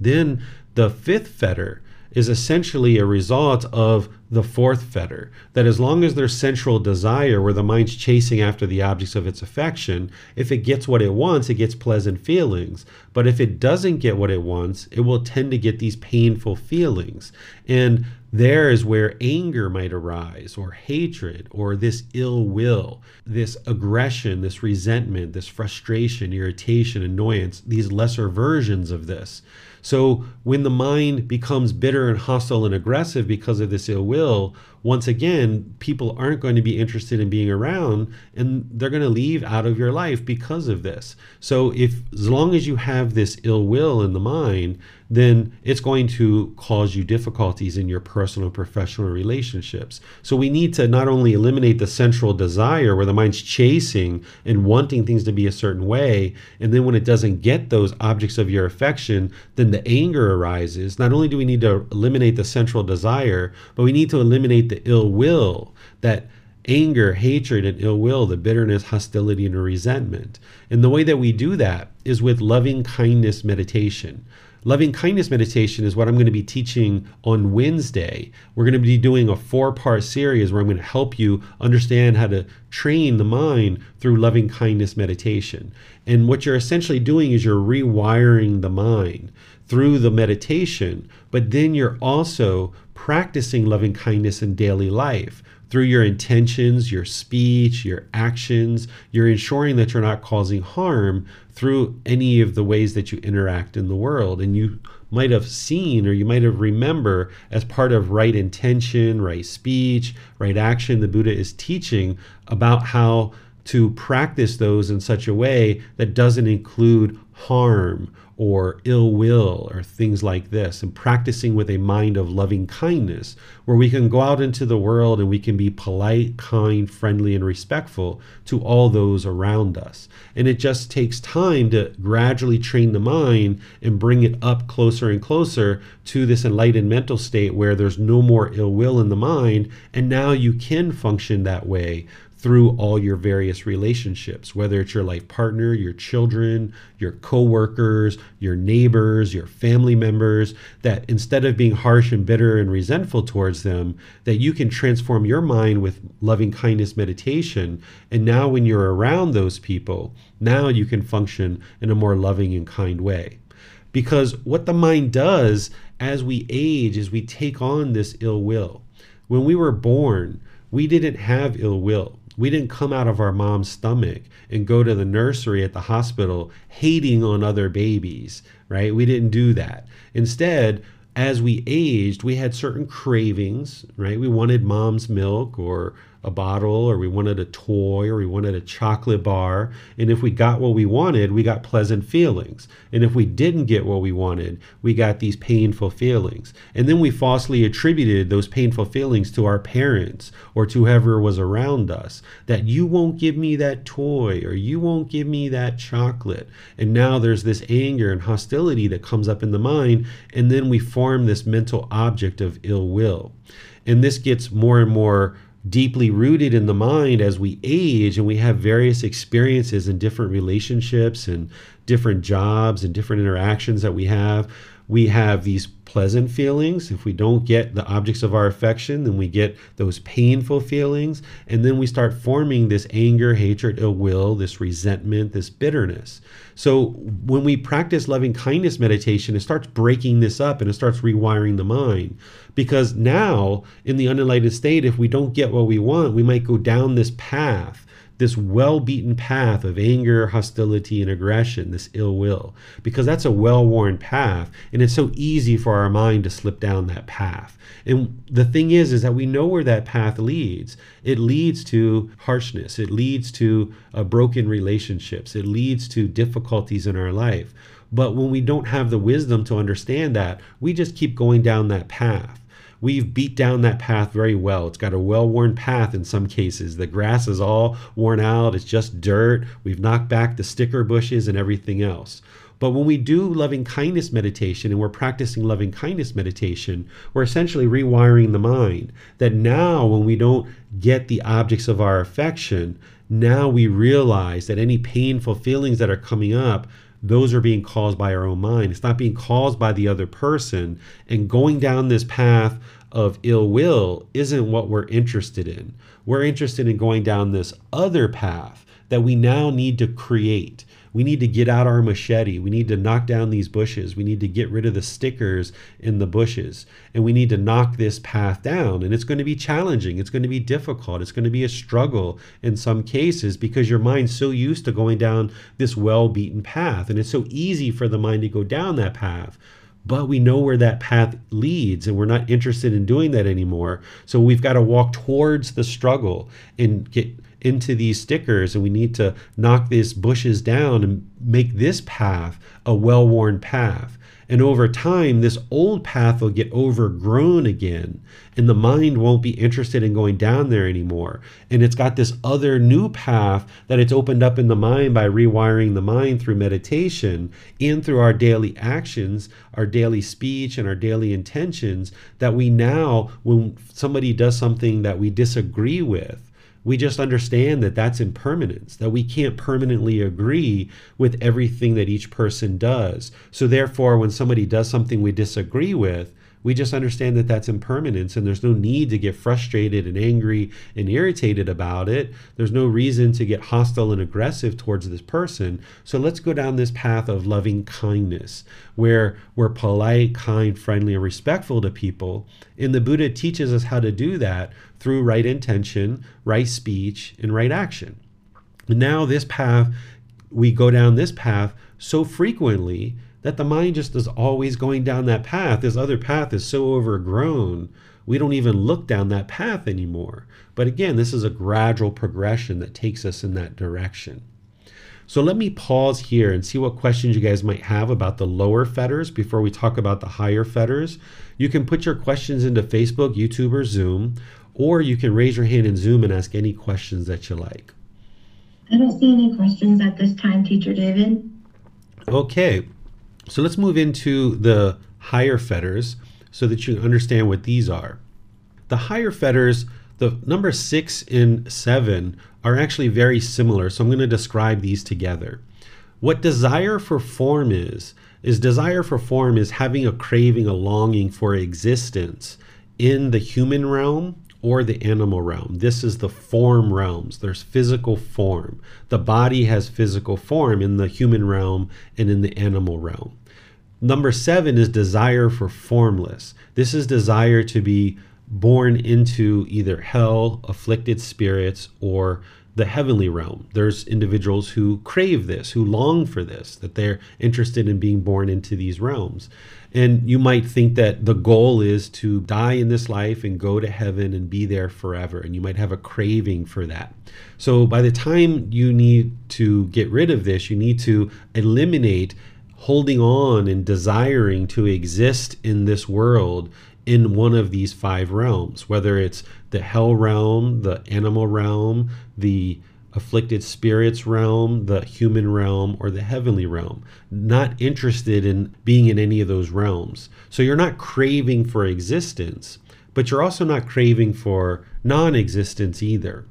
Then the fifth fetter is essentially a result of the fourth fetter that as long as there's sensual desire where the mind's chasing after the objects of its affection if it gets what it wants it gets pleasant feelings. But if it doesn't get what it wants it will tend to get these painful feelings. And there is where anger might arise or hatred or this ill will this aggression this resentment this frustration irritation annoyance these lesser versions of this so when the mind becomes bitter and hostile and aggressive because of this ill will, once again, people aren't going to be interested in being around and they're going to leave out of your life because of this. So if as long as you have this ill will in the mind, then it's going to cause you difficulties in your personal and professional relationships. So we need to not only eliminate the sensual desire where the mind's chasing and wanting things to be a certain way, and then when it doesn't get those objects of your affection, then the anger arises. Not only do we need to eliminate the sensual desire, but we need to eliminate the ill will that anger, hatred, and ill will, the bitterness, hostility, and resentment. And the way that we do that is with loving kindness meditation. Loving kindness meditation is what I'm going to be teaching on Wednesday. We're going to be doing a four part series where I'm going to help you understand how to train the mind through loving kindness meditation. And what you're essentially doing is you're rewiring the mind through the meditation, but then you're also practicing loving kindness in daily life through your intentions, your speech, your actions. You're ensuring that you're not causing harm through any of the ways that you interact in the world. And you might have seen or you might have remember as part of right intention, right speech, right action, the Buddha is teaching about how to practice those in such a way that doesn't include harm or ill will or things like this, and practicing with a mind of loving kindness, where we can go out into the world and we can be polite, kind, friendly, and respectful to all those around us. And it just takes time to gradually train the mind and bring it up closer and closer to this enlightened mental state where there's no more ill will in the mind, and now you can function that way through all your various relationships, whether it's your life partner, your children, your coworkers, your neighbors, your family members, that instead of being harsh and bitter and resentful towards them, that you can transform your mind with loving kindness meditation. And now when you're around those people, now you can function in a more loving and kind way. Because what the mind does as we age is we take on this ill will. When we were born, we didn't have ill will we didn't come out of our mom's stomach and go to the nursery at the hospital hating on other babies, right? We didn't do that. Instead, as we aged, we had certain cravings, right? We wanted mom's milk or a bottle or we wanted a toy or we wanted a chocolate bar. And if we got what we wanted, we got pleasant feelings. And if we didn't get what we wanted, we got these painful feelings. And then we falsely attributed those painful feelings to our parents or to whoever was around us that you won't give me that toy or you won't give me that chocolate. And now there's this anger and hostility that comes up in the mind. And then we form this mental object of ill will. And this gets more and more deeply rooted in the mind as we age and we have various experiences and different relationships and different jobs and different interactions that we have we have these pleasant feelings. If we don't get the objects of our affection, then we get those painful feelings. And then we start forming this anger, hatred, ill will, this resentment, this bitterness. So when we practice loving kindness meditation, it starts breaking this up and it starts rewiring the mind. Because now, in the unenlightened state, if we don't get what we want, we might go down this path this well beaten path of anger, hostility, and aggression, this ill will, because that's a well worn path. And it's so easy for our mind to slip down that path. And the thing is, is that we know where that path leads. It leads to harshness, it leads to uh, broken relationships, it leads to difficulties in our life. But when we don't have the wisdom to understand that, we just keep going down that path we've beat down that path very well. It's got a well worn path in some cases. The grass is all worn out, it's just dirt. We've knocked back the sticker bushes and everything else. But when we do loving kindness meditation and we're practicing loving kindness meditation, we're essentially rewiring the mind. That now, when we don't get the objects of our affection, now we realize that any painful feelings that are coming up those are being caused by our own mind. It's not being caused by the other person. And going down this path of ill will isn't what we're interested in. We're interested in going down this other path that we now need to create. We need to get out our machete. We need to knock down these bushes. We need to get rid of the stickers in the bushes. And we need to knock this path down. And it's going to be challenging. It's going to be difficult. It's going to be a struggle in some cases because your mind's so used to going down this well beaten path. And it's so easy for the mind to go down that path but we know where that path leads and we're not interested in doing that anymore. So we've got to walk towards the struggle and get into these stickers and we need to knock these bushes down and make this path a well worn path. And over time, this old path will get overgrown again, and the mind won't be interested in going down there anymore. And it's got this other new path that it's opened up in the mind by rewiring the mind through meditation and through our daily actions, our daily speech, and our daily intentions. That we now, when somebody does something that we disagree with, we just understand that that's impermanence, that we can't permanently agree with everything that each person does. So, therefore, when somebody does something we disagree with, we just understand that that's impermanence and there's no need to get frustrated and angry and irritated about it. There's no reason to get hostile and aggressive towards this person. So let's go down this path of loving kindness where we're polite, kind, friendly, and respectful to people. And the Buddha teaches us how to do that through right intention, right speech, and right action. And now, this path, we go down this path so frequently that the mind just is always going down that path. This other path is so overgrown, we don't even look down that path anymore. But again, this is a gradual progression that takes us in that direction. So let me pause here and see what questions you guys might have about the lower fetters before we talk about the higher fetters. You can put your questions into Facebook, YouTube, or Zoom, or you can raise your hand in Zoom and ask any questions that you like. I don't see any questions at this time, Teacher David. Okay, so let's move into the higher fetters so that you understand what these are. The higher fetters, the number six and seven, are actually very similar. So I'm going to describe these together. What desire for form is, is desire for form is having a craving, a longing for existence in the human realm or the animal realm. This is the form realms. There's physical form. The body has physical form in the human realm and in the animal realm. Number seven is desire for formless. This is desire to be born into either hell, afflicted spirits, or the heavenly realm. There's individuals who crave this, who long for this, that they're interested in being born into these realms. And you might think that the goal is to die in this life and go to heaven and be there forever. And you might have a craving for that. So by the time you need to get rid of this, you need to eliminate holding on and desiring to exist in this world in one of these five realms, whether it's the hell realm, the animal realm, the afflicted spirits realm, the human realm, or the heavenly realm. Not interested in being in any of those realms. So you're not craving for existence, but you're also not craving for non existence either,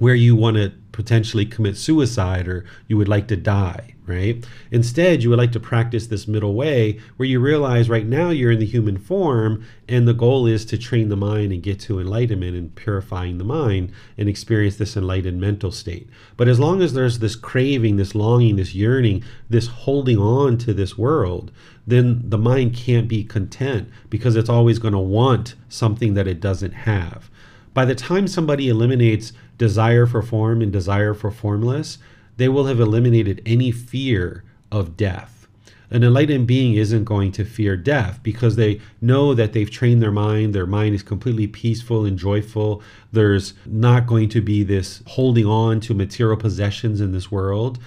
where you want to potentially commit suicide or you would like to die right? Instead, you would like to practice this middle way where you realize right now you're in the human form and the goal is to train the mind and get to enlightenment and purifying the mind and experience this enlightened mental state. But as long as there's this craving, this longing, this yearning, this holding on to this world, then the mind can't be content because it's always going to want something that it doesn't have. By the time somebody eliminates desire for form and desire for formless, they will have eliminated any fear of death. An enlightened being isn't going to fear death because they know that they've trained their mind. Their mind is completely peaceful and joyful. There's not going to be this holding on to material possessions in this world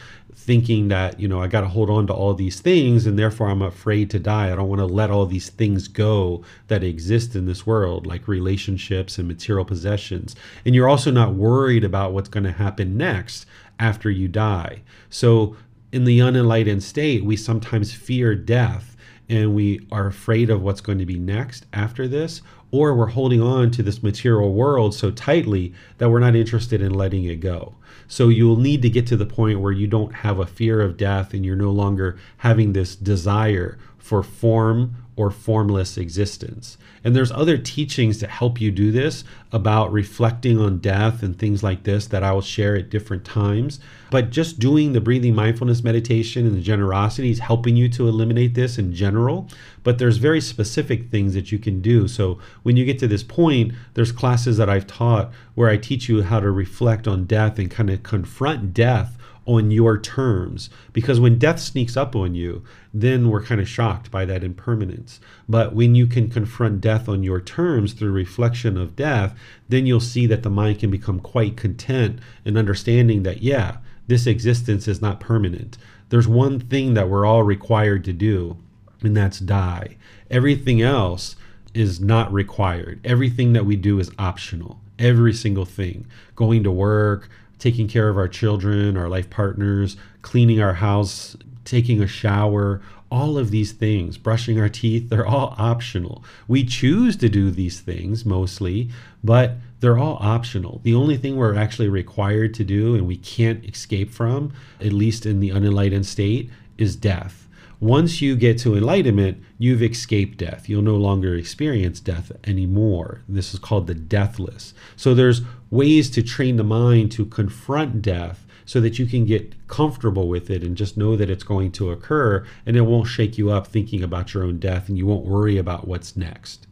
thinking that you know i got to hold on to all these things and therefore i'm afraid to die i don't want to let all these things go that exist in this world like relationships and material possessions and you're also not worried about what's going to happen next after you die. So, in the unenlightened state, we sometimes fear death and we are afraid of what's going to be next after this, or we're holding on to this material world so tightly that we're not interested in letting it go. So you'll need to get to the point where you don't have a fear of death and you're no longer having this desire for form or formless existence. And there's other teachings to help you do this about reflecting on death and things like this that I will share at different times. But just doing the breathing mindfulness meditation and the generosity is helping you to eliminate this in general. But there's very specific things that you can do. So when you get to this point, there's classes that I've taught where I teach you how to reflect on death and kind of confront death on your terms. Because when death sneaks up on you, then we're kind of shocked by that impermanence. But when you can confront death on your terms through reflection of death, then you'll see that the mind can become quite content in understanding that, yeah, this existence is not permanent. There's one thing that we're all required to do, and that's die. Everything else is not required. Everything that we do is optional. Every single thing. Going to work, taking care of our children, our life partners, cleaning our house, taking a shower, all of these things, brushing our teeth, they're all optional. We choose to do these things mostly, but they're all optional. The only thing we're actually required to do and we can't escape from, at least in the unenlightened state, is death. Once you get to enlightenment, you've escaped death. You'll no longer experience death anymore. This is called the deathless. So there's ways to train the mind to confront death so that you can get comfortable with it and just know that it's going to occur and it won't shake you up thinking about your own death and you won't worry about what's next.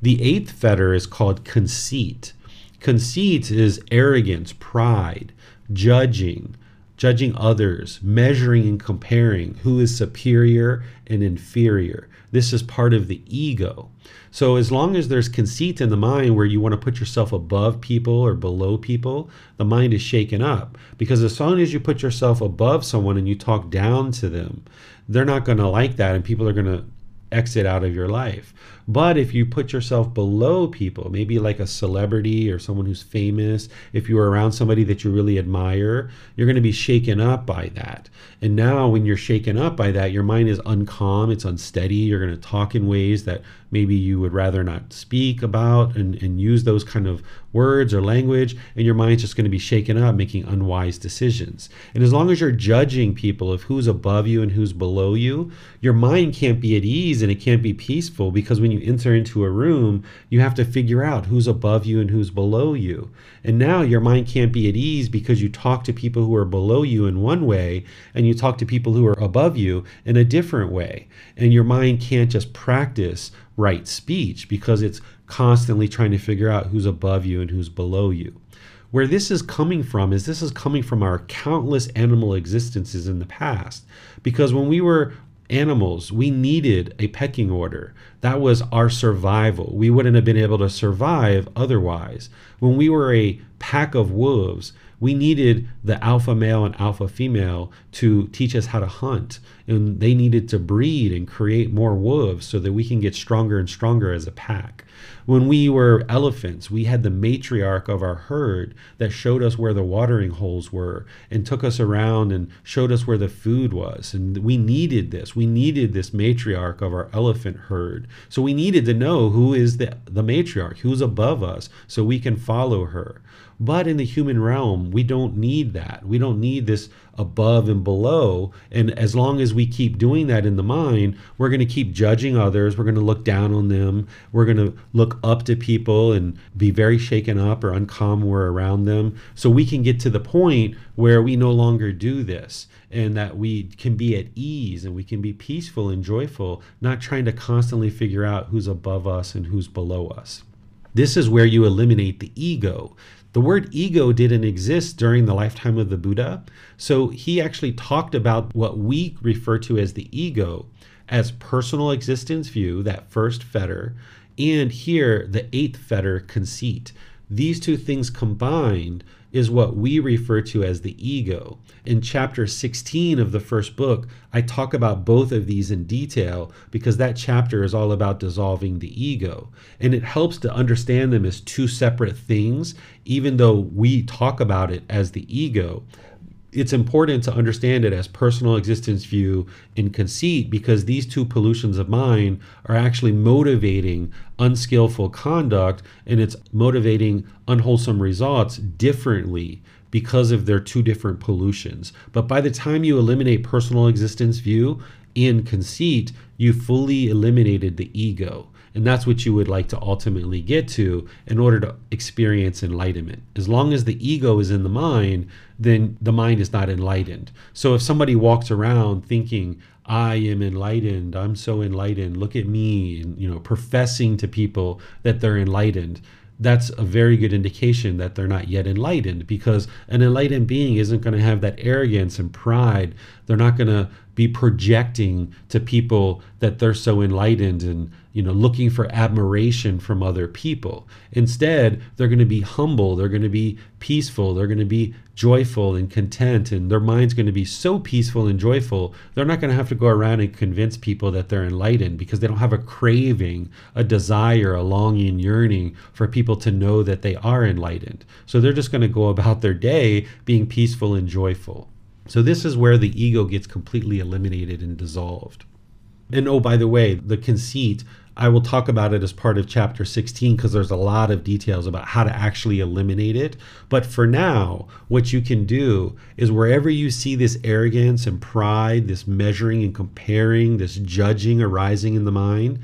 The eighth fetter is called conceit. Conceit is arrogance, pride, judging, judging others, measuring and comparing who is superior and inferior. This is part of the ego. So, as long as there's conceit in the mind where you want to put yourself above people or below people, the mind is shaken up. Because as soon as you put yourself above someone and you talk down to them, they're not going to like that and people are going to exit out of your life. But if you put yourself below people, maybe like a celebrity or someone who's famous, if you're around somebody that you really admire, you're going to be shaken up by that. And now, when you're shaken up by that, your mind is uncalm, it's unsteady. You're going to talk in ways that maybe you would rather not speak about and, and use those kind of words or language. And your mind's just going to be shaken up, making unwise decisions. And as long as you're judging people of who's above you and who's below you, your mind can't be at ease and it can't be peaceful because when you enter into a room, you have to figure out who's above you and who's below you. And now your mind can't be at ease because you talk to people who are below you in one way and you talk to people who are above you in a different way. And your mind can't just practice right speech because it's constantly trying to figure out who's above you and who's below you. Where this is coming from is this is coming from our countless animal existences in the past. Because when we were animals, we needed a pecking order. That was our survival. We wouldn't have been able to survive otherwise. When we were a pack of wolves, we needed the alpha male and alpha female to teach us how to hunt. And they needed to breed and create more wolves so that we can get stronger and stronger as a pack. When we were elephants, we had the matriarch of our herd that showed us where the watering holes were and took us around and showed us where the food was. And we needed this. We needed this matriarch of our elephant herd. So we needed to know who is the, the matriarch, who's above us, so we can follow her. But in the human realm, we don't need that. We don't need this above and below. And as long as we keep doing that in the mind, we're going to keep judging others. We're going to look down on them. We're going to look up to people and be very shaken up or uncalm when we're around them. So we can get to the point where we no longer do this and that we can be at ease and we can be peaceful and joyful, not trying to constantly figure out who's above us and who's below us. This is where you eliminate the ego. The word ego didn't exist during the lifetime of the Buddha. So he actually talked about what we refer to as the ego as personal existence view, that first fetter, and here the eighth fetter, conceit. These two things combined is what we refer to as the ego. In chapter 16 of the first book, I talk about both of these in detail because that chapter is all about dissolving the ego. And it helps to understand them as two separate things, even though we talk about it as the ego it's important to understand it as personal existence view and conceit because these two pollutions of mind are actually motivating unskillful conduct and it's motivating unwholesome results differently because of their two different pollutions. But by the time you eliminate personal existence view and conceit, you fully eliminated the ego. And that's what you would like to ultimately get to in order to experience enlightenment. As long as the ego is in the mind, then the mind is not enlightened. So if somebody walks around thinking, I am enlightened, I'm so enlightened, look at me, and you know, professing to people that they're enlightened, that's a very good indication that they're not yet enlightened because an enlightened being isn't going to have that arrogance and pride. They're not going to be projecting to people that they're so enlightened and you know looking for admiration from other people. Instead they're going to be humble they're going to be peaceful they're going to be joyful and content and their mind's going to be so peaceful and joyful they're not going to have to go around and convince people that they're enlightened because they don't have a craving a desire a longing yearning for people to know that they are enlightened. So they're just going to go about their day being peaceful and joyful so this is where the ego gets completely eliminated and dissolved and oh, by the way, the conceit, I will talk about it as part of chapter 16 because there's a lot of details about how to actually eliminate it. But for now, what you can do is wherever you see this arrogance and pride, this measuring and comparing, this judging arising in the mind,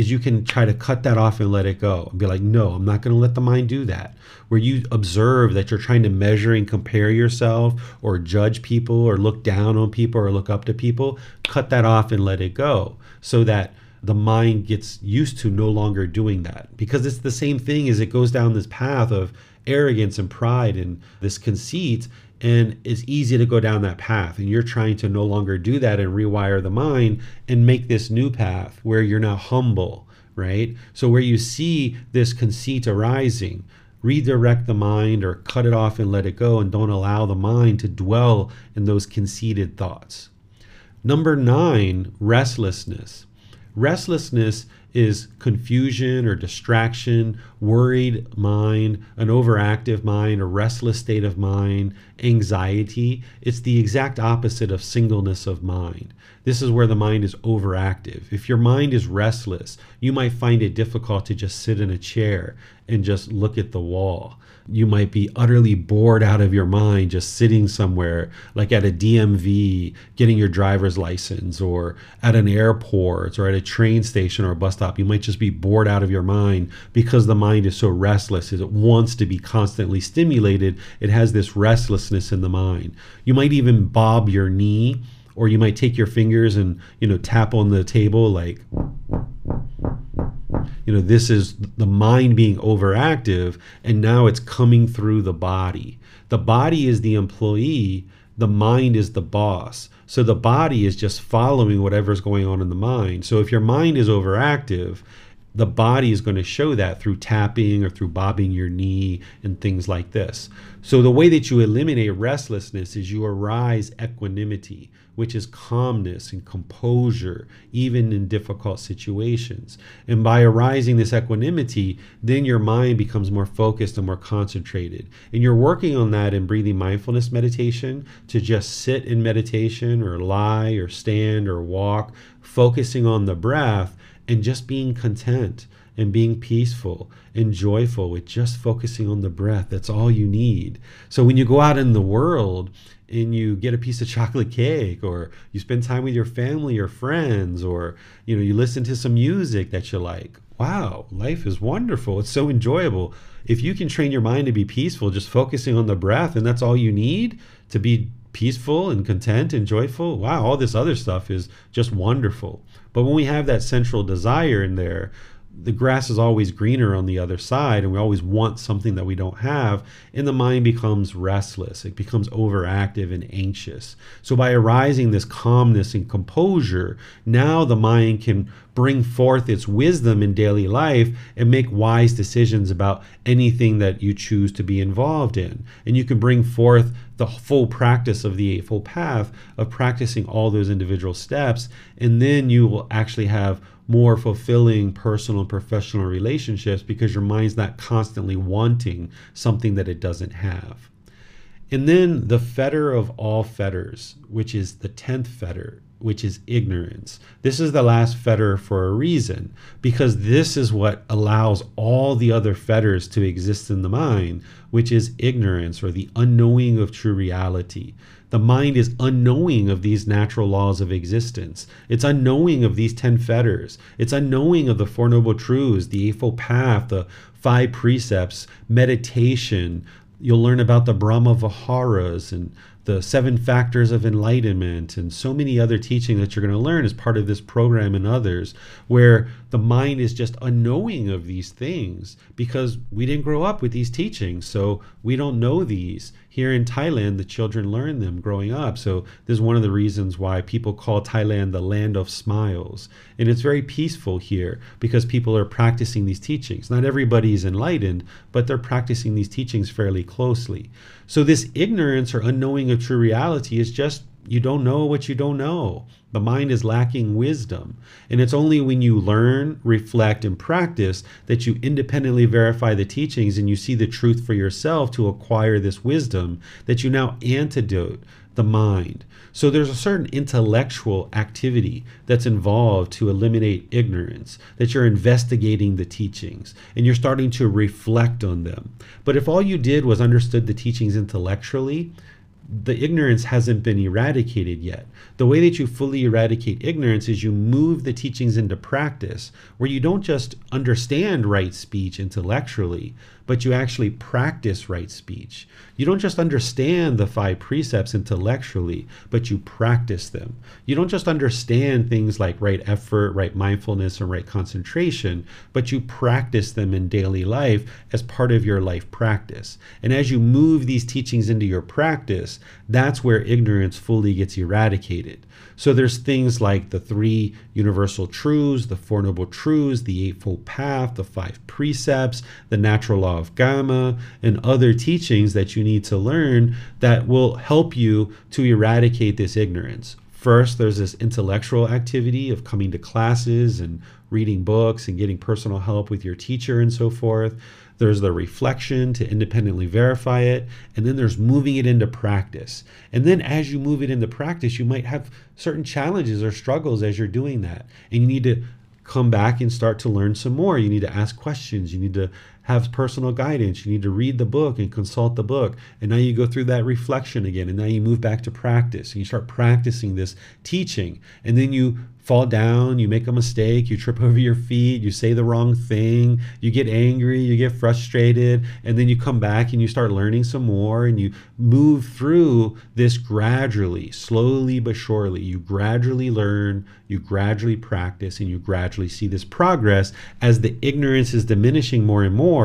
is you can try to cut that off and let it go and be like, no, I'm not going to let the mind do that. Where you observe that you're trying to measure and compare yourself or judge people or look down on people or look up to people, cut that off and let it go so that the mind gets used to no longer doing that because it's the same thing as it goes down this path of arrogance and pride and this conceit and it's easy to go down that path and you're trying to no longer do that and rewire the mind and make this new path where you're now humble right? So where you see this conceit arising redirect the mind or cut it off and let it go and don't allow the mind to dwell in those conceited thoughts. Number 9 restlessness. Restlessness is confusion or distraction, worried mind, an overactive mind, a restless state of mind, anxiety. It's the exact opposite of singleness of mind. This is where the mind is overactive. If your mind is restless, you might find it difficult to just sit in a chair and just look at the wall you might be utterly bored out of your mind just sitting somewhere like at a DMV getting your driver's license or at an airport or at a train station or a bus stop. You might just be bored out of your mind because the mind is so restless. It wants to be constantly stimulated. It has this restlessness in the mind. You might even bob your knee or you might take your fingers and, you know, tap on the table like you know this is the mind being overactive and now it's coming through the body. The body is the employee the mind is the boss. So the body is just following whatever's going on in the mind. So if your mind is overactive the body is going to show that through tapping or through bobbing your knee and things like this. So, the way that you eliminate restlessness is you arise equanimity which is calmness and composure, even in difficult situations. And by arising this equanimity, then your mind becomes more focused and more concentrated. And you're working on that in breathing mindfulness meditation to just sit in meditation or lie or stand or walk, focusing on the breath and just being content and being peaceful and joyful with just focusing on the breath. That's all you need. So when you go out in the world and you get a piece of chocolate cake or you spend time with your family or friends or you know you listen to some music that you like. Wow life is wonderful. It's so enjoyable. If you can train your mind to be peaceful just focusing on the breath and that's all you need to be peaceful and content and joyful wow all this other stuff is just wonderful. But when we have that sensual desire in there the grass is always greener on the other side and we always want something that we don't have and the mind becomes restless. It becomes overactive and anxious. So by arising this calmness and composure now the mind can bring forth its wisdom in daily life and make wise decisions about anything that you choose to be involved in. And you can bring forth the full practice of the eightfold path of practicing all those individual steps and then you will actually have more fulfilling personal and professional relationships because your mind's not constantly wanting something that it doesn't have. And then the fetter of all fetters, which is the 10th fetter, which is ignorance. This is the last fetter for a reason, because this is what allows all the other fetters to exist in the mind, which is ignorance or the unknowing of true reality. The mind is unknowing of these natural laws of existence. It's unknowing of these 10 fetters. It's unknowing of the Four Noble Truths, the Eightfold Path, the five precepts, meditation. You'll learn about the Brahma Viharas and the seven factors of enlightenment and so many other teaching that you're going to learn as part of this program and others where the mind is just unknowing of these things because we didn't grow up with these teachings so we don't know these here in Thailand, the children learn them growing up. So this is one of the reasons why people call Thailand the land of smiles. And it's very peaceful here because people are practicing these teachings. Not everybody is enlightened, but they're practicing these teachings fairly closely. So this ignorance or unknowing of true reality is just you don't know what you don't know. The mind is lacking wisdom. And it's only when you learn, reflect, and practice that you independently verify the teachings and you see the truth for yourself to acquire this wisdom that you now antidote the mind. So there's a certain intellectual activity that's involved to eliminate ignorance, that you're investigating the teachings and you're starting to reflect on them. But if all you did was understood the teachings intellectually, the ignorance hasn't been eradicated yet. The way that you fully eradicate ignorance is you move the teachings into practice, where you don't just understand right speech intellectually, but you actually practice right speech. You don't just understand the five precepts intellectually, but you practice them. You don't just understand things like right effort, right mindfulness, and right concentration, but you practice them in daily life as part of your life practice. And as you move these teachings into your practice, that's where ignorance fully gets eradicated. So there's things like the three universal truths, the Four Noble Truths, the Eightfold Path, the five precepts, the natural law of karma, and other teachings that you need to learn that will help you to eradicate this ignorance. First, there's this intellectual activity of coming to classes and reading books and getting personal help with your teacher and so forth. There's the reflection to independently verify it. And then there's moving it into practice. And then as you move it into practice, you might have certain challenges or struggles as you're doing that. And you need to come back and start to learn some more. You need to ask questions. You need to have personal guidance. You need to read the book and consult the book. And now you go through that reflection again. And now you move back to practice and you start practicing this teaching. And then you fall down, you make a mistake, you trip over your feet, you say the wrong thing, you get angry, you get frustrated, and then you come back and you start learning some more and you move through this gradually, slowly but surely. You gradually learn, you gradually practice, and you gradually see this progress as the ignorance is diminishing more and more,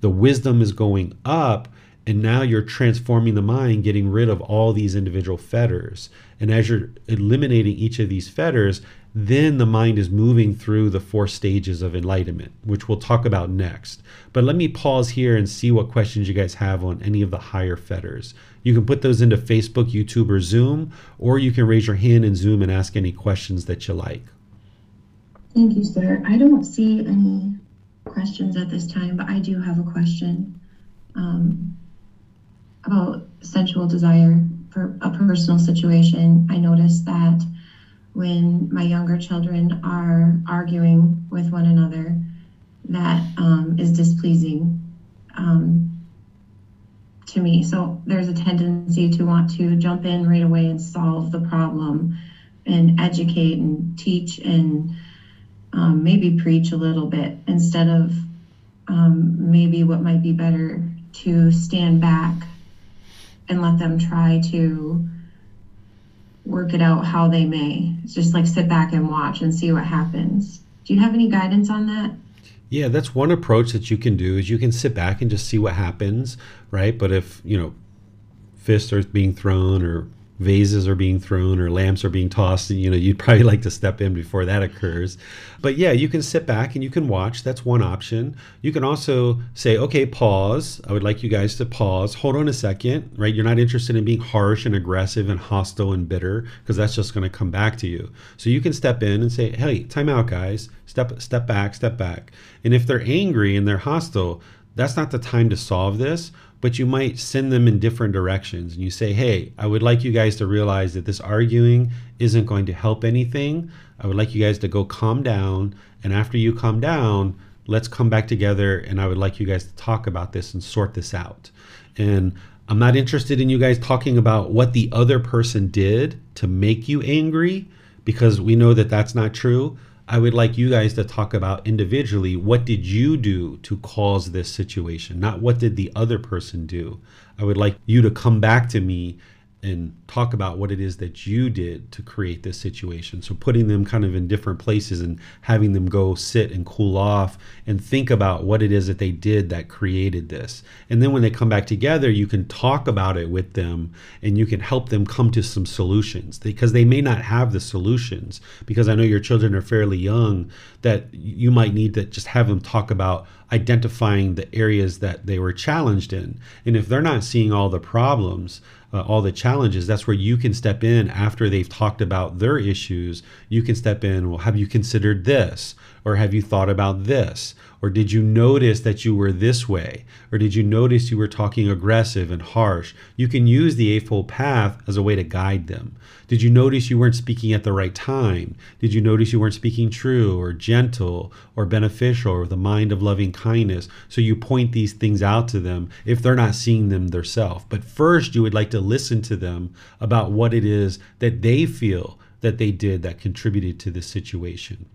the wisdom is going up and now you're transforming the mind getting rid of all these individual fetters and as you're eliminating each of these fetters then the mind is moving through the four stages of enlightenment, which we'll talk about next. But let me pause here and see what questions you guys have on any of the higher fetters. You can put those into Facebook, YouTube, or Zoom, or you can raise your hand in Zoom and ask any questions that you like. Thank you, sir. I don't see any questions at this time, but I do have a question um, about sensual desire for a personal situation. I noticed that when my younger children are arguing with one another that um, is displeasing um, to me. So there's a tendency to want to jump in right away and solve the problem and educate and teach and um, maybe preach a little bit instead of um, maybe what might be better to stand back and let them try to work it out how they may. It's just like sit back and watch and see what happens. Do you have any guidance on that? Yeah, that's one approach that you can do is you can sit back and just see what happens, right? But if, you know, fists are being thrown or vases are being thrown or lamps are being tossed you know you'd probably like to step in before that occurs. But yeah you can sit back and you can watch. That's one option. You can also say okay pause. I would like you guys to pause. Hold on a second right? You're not interested in being harsh and aggressive and hostile and bitter because that's just going to come back to you. So you can step in and say hey time out guys. Step step back step back. And if they're angry and they're hostile that's not the time to solve this but you might send them in different directions. And you say, hey, I would like you guys to realize that this arguing isn't going to help anything. I would like you guys to go calm down. And after you calm down, let's come back together. And I would like you guys to talk about this and sort this out. And I'm not interested in you guys talking about what the other person did to make you angry because we know that that's not true. I would like you guys to talk about individually what did you do to cause this situation, not what did the other person do. I would like you to come back to me and talk about what it is that you did to create this situation. So putting them kind of in different places and having them go sit and cool off and think about what it is that they did that created this. And then when they come back together, you can talk about it with them and you can help them come to some solutions because they may not have the solutions because I know your children are fairly young that you might need to just have them talk about identifying the areas that they were challenged in. And if they're not seeing all the problems, uh, all the challenges, that's where you can step in after they've talked about their issues. You can step in, well, have you considered this? Or have you thought about this? Or did you notice that you were this way? Or did you notice you were talking aggressive and harsh? You can use the Eightfold Path as a way to guide them. Did you notice you weren't speaking at the right time? Did you notice you weren't speaking true or gentle or beneficial or the mind of loving kindness? So you point these things out to them if they're not seeing them themselves. But first, you would like to listen to them about what it is that they feel that they did that contributed to this situation.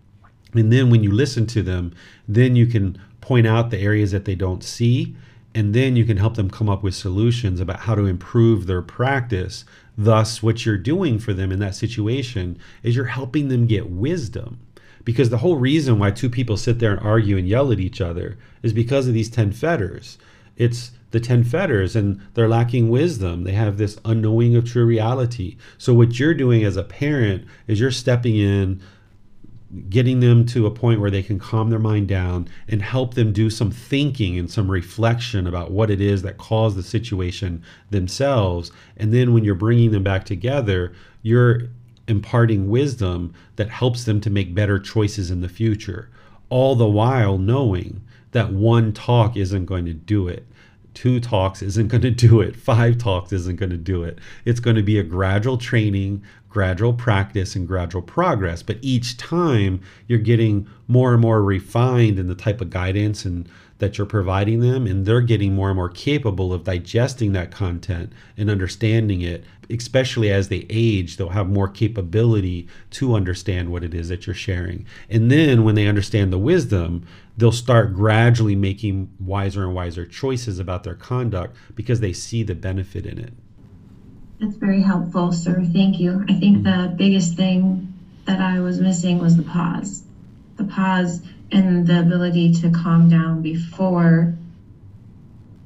And then when you listen to them, then you can point out the areas that they don't see. And then you can help them come up with solutions about how to improve their practice. Thus, what you're doing for them in that situation is you're helping them get wisdom. Because the whole reason why two people sit there and argue and yell at each other is because of these 10 fetters. It's the 10 fetters and they're lacking wisdom. They have this unknowing of true reality. So, what you're doing as a parent is you're stepping in, getting them to a point where they can calm their mind down and help them do some thinking and some reflection about what it is that caused the situation themselves. And then when you're bringing them back together, you're imparting wisdom that helps them to make better choices in the future, all the while knowing that one talk isn't going to do it. Two talks isn't going to do it. Five talks isn't going to do it. It's going to be a gradual training gradual practice and gradual progress but each time you're getting more and more refined in the type of guidance and that you're providing them and they're getting more and more capable of digesting that content and understanding it especially as they age they'll have more capability to understand what it is that you're sharing and then when they understand the wisdom they'll start gradually making wiser and wiser choices about their conduct because they see the benefit in it. That's very helpful, sir. Thank you. I think the biggest thing that I was missing was the pause. The pause and the ability to calm down before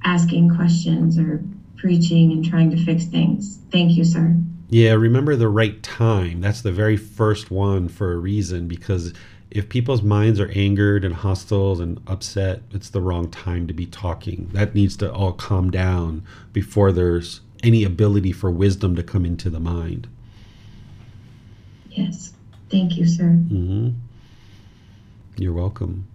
asking questions or preaching and trying to fix things. Thank you, sir. Yeah, remember the right time. That's the very first one for a reason because if people's minds are angered and hostile and upset, it's the wrong time to be talking. That needs to all calm down before there's any ability for wisdom to come into the mind. Yes. Thank you, sir. Mm-hmm. You're welcome.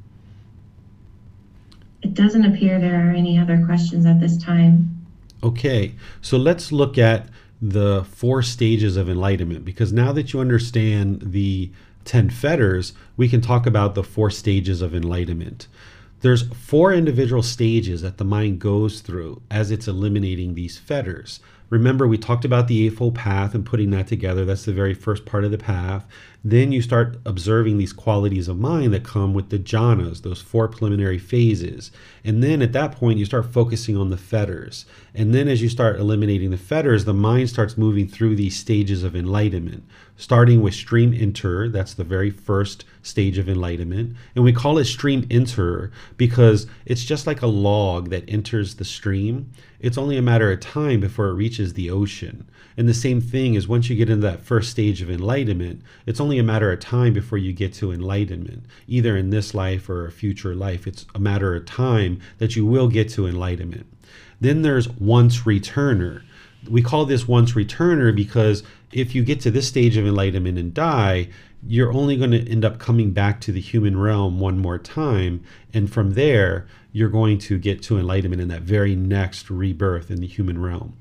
It doesn't appear there are any other questions at this time. Okay, so let's look at the four stages of enlightenment because now that you understand the 10 fetters, we can talk about the four stages of enlightenment. There's four individual stages that the mind goes through as it's eliminating these fetters. Remember, we talked about the Eightfold Path and putting that together. That's the very first part of the path. Then you start observing these qualities of mind that come with the jhanas, those four preliminary phases. And then at that point, you start focusing on the fetters. And then as you start eliminating the fetters, the mind starts moving through these stages of enlightenment starting with stream enter. That's the very first stage of enlightenment. And we call it stream enter because it's just like a log that enters the stream. It's only a matter of time before it reaches the ocean. And the same thing is once you get into that first stage of enlightenment, it's only a matter of time before you get to enlightenment, either in this life or a future life. It's a matter of time that you will get to enlightenment. Then there's once returner. We call this once returner because if you get to this stage of enlightenment and die, you're only going to end up coming back to the human realm one more time. And from there, you're going to get to enlightenment in that very next rebirth in the human realm.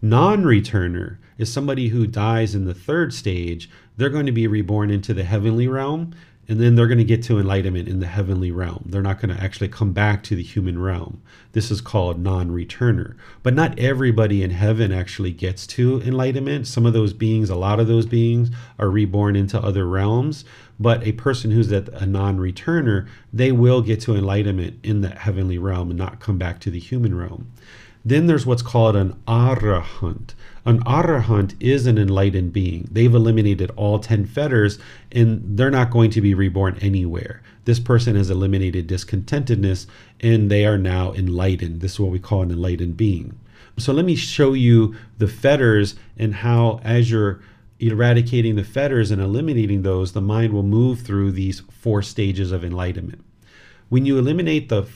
Non returner is somebody who dies in the third stage. They're going to be reborn into the heavenly realm and then they're going to get to enlightenment in the heavenly realm. They're not going to actually come back to the human realm. This is called non returner. But not everybody in heaven actually gets to enlightenment. Some of those beings, a lot of those beings, are reborn into other realms. But a person who's at a non returner, they will get to enlightenment in the heavenly realm and not come back to the human realm. Then there's what's called an arahant. An arahant is an enlightened being. They've eliminated all 10 fetters and they're not going to be reborn anywhere. This person has eliminated discontentedness and they are now enlightened. This is what we call an enlightened being. So let me show you the fetters and how, as you're eradicating the fetters and eliminating those, the mind will move through these four stages of enlightenment. When you eliminate the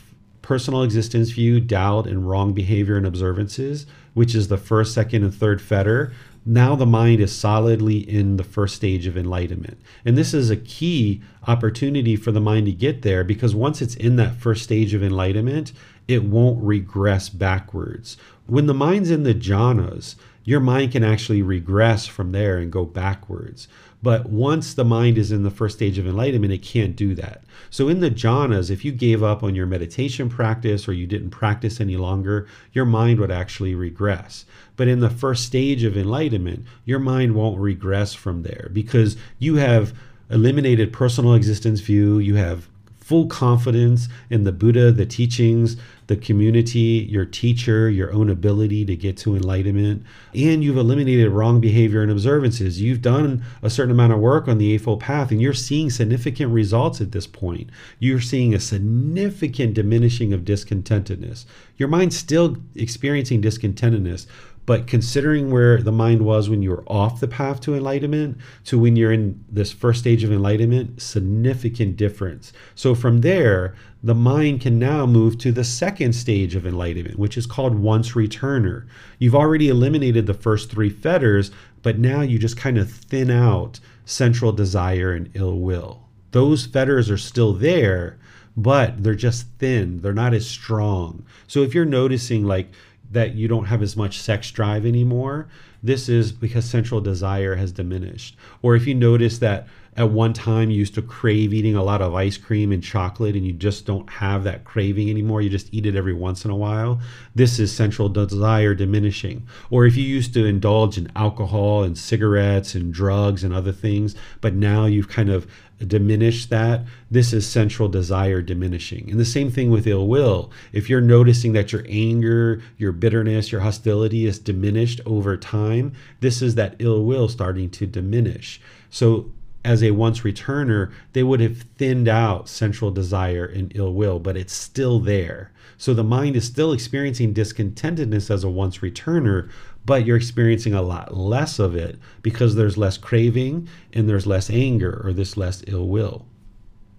personal existence view, doubt, and wrong behavior and observances, which is the first, second, and third fetter, now the mind is solidly in the first stage of enlightenment. And this is a key opportunity for the mind to get there because once it's in that first stage of enlightenment, it won't regress backwards. When the mind's in the jhanas, your mind can actually regress from there and go backwards. But once the mind is in the first stage of enlightenment, it can't do that. So, in the jhanas, if you gave up on your meditation practice or you didn't practice any longer, your mind would actually regress. But in the first stage of enlightenment, your mind won't regress from there because you have eliminated personal existence view, you have full confidence in the Buddha, the teachings, the community, your teacher, your own ability to get to enlightenment, and you've eliminated wrong behavior and observances. You've done a certain amount of work on the Eightfold Path, and you're seeing significant results at this point. You're seeing a significant diminishing of discontentedness. Your mind's still experiencing discontentedness, but considering where the mind was when you were off the path to enlightenment to when you're in this first stage of enlightenment, significant difference. So from there, the mind can now move to the second stage of enlightenment, which is called once returner. You've already eliminated the first three fetters, but now you just kind of thin out sensual desire and ill will. Those fetters are still there, but they're just thin. They're not as strong. So if you're noticing like that you don't have as much sex drive anymore, this is because sensual desire has diminished. Or if you notice that at one time you used to crave eating a lot of ice cream and chocolate and you just don't have that craving anymore you just eat it every once in a while this is sensual desire diminishing or if you used to indulge in alcohol and cigarettes and drugs and other things but now you've kind of diminished that this is sensual desire diminishing. And the same thing with ill will. If you're noticing that your anger your bitterness your hostility is diminished over time this is that ill will starting to diminish. So as a once returner, they would have thinned out sensual desire and ill will, but it's still there. So the mind is still experiencing discontentedness as a once returner, but you're experiencing a lot less of it because there's less craving and there's less anger or this less ill will.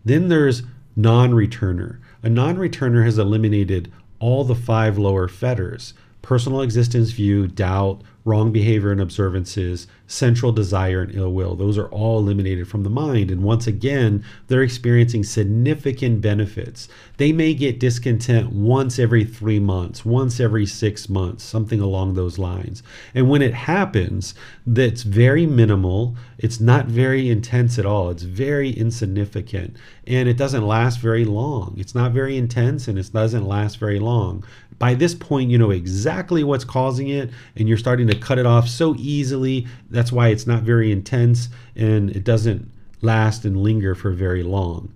Then there's non returner. A non returner has eliminated all the five lower fetters personal existence view, doubt, wrong behavior and observances, sensual desire, and ill will. Those are all eliminated from the mind. And once again, they're experiencing significant benefits. They may get discontent once every three months, once every six months, something along those lines. And when it happens, that's very minimal. It's not very intense at all. It's very insignificant. And it doesn't last very long. It's not very intense and it doesn't last very long. By this point, you know exactly what's causing it, and you're starting to cut it off so easily. That's why it's not very intense and it doesn't last and linger for very long.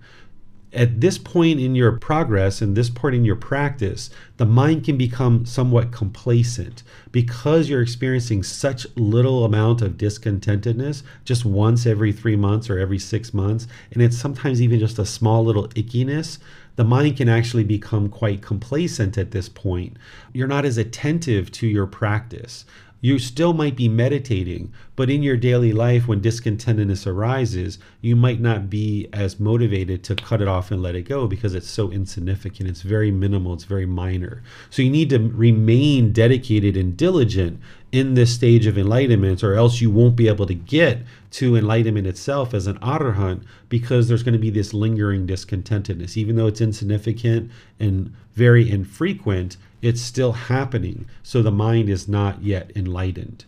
At this point in your progress and this point in your practice, the mind can become somewhat complacent because you're experiencing such little amount of discontentedness just once every three months or every six months. And it's sometimes even just a small little ickiness the mind can actually become quite complacent at this point. You're not as attentive to your practice. You still might be meditating, but in your daily life, when discontentedness arises, you might not be as motivated to cut it off and let it go because it's so insignificant. It's very minimal, it's very minor. So you need to remain dedicated and diligent in this stage of enlightenment, or else you won't be able to get to enlightenment itself as an arahant because there's going to be this lingering discontentedness. Even though it's insignificant and very infrequent, it's still happening. So the mind is not yet enlightened.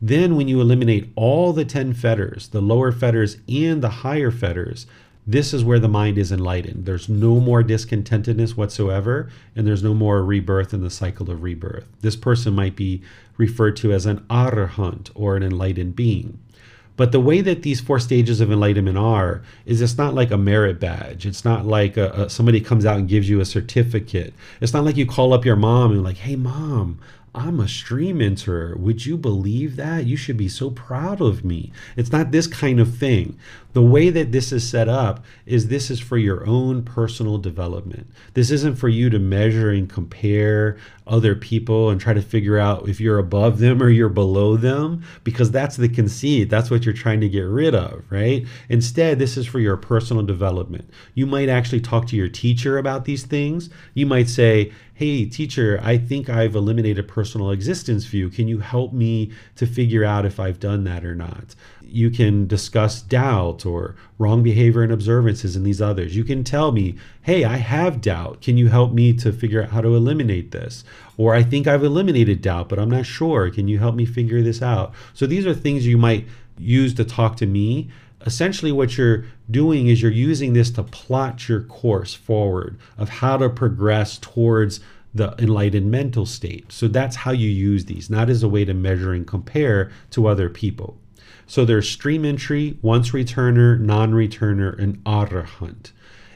Then, when you eliminate all the 10 fetters, the lower fetters and the higher fetters, this is where the mind is enlightened. There's no more discontentedness whatsoever, and there's no more rebirth in the cycle of rebirth. This person might be referred to as an arahant or an enlightened being. But the way that these four stages of enlightenment are is it's not like a merit badge. It's not like a, a, somebody comes out and gives you a certificate. It's not like you call up your mom and like, "Hey, mom, I'm a stream mentor. Would you believe that? You should be so proud of me. It's not this kind of thing. The way that this is set up is this is for your own personal development. This isn't for you to measure and compare other people and try to figure out if you're above them or you're below them, because that's the conceit. That's what you're trying to get rid of, right? Instead, this is for your personal development. You might actually talk to your teacher about these things. You might say, Hey, teacher, I think I've eliminated personal existence view. Can you help me to figure out if I've done that or not? You can discuss doubt or wrong behavior and observances in these others. You can tell me, hey, I have doubt. Can you help me to figure out how to eliminate this? Or I think I've eliminated doubt, but I'm not sure. Can you help me figure this out? So these are things you might use to talk to me essentially what you're doing is you're using this to plot your course forward of how to progress towards the enlightened mental state. So that's how you use these, not as a way to measure and compare to other people. So there's stream entry, once returner, non returner, and arahant.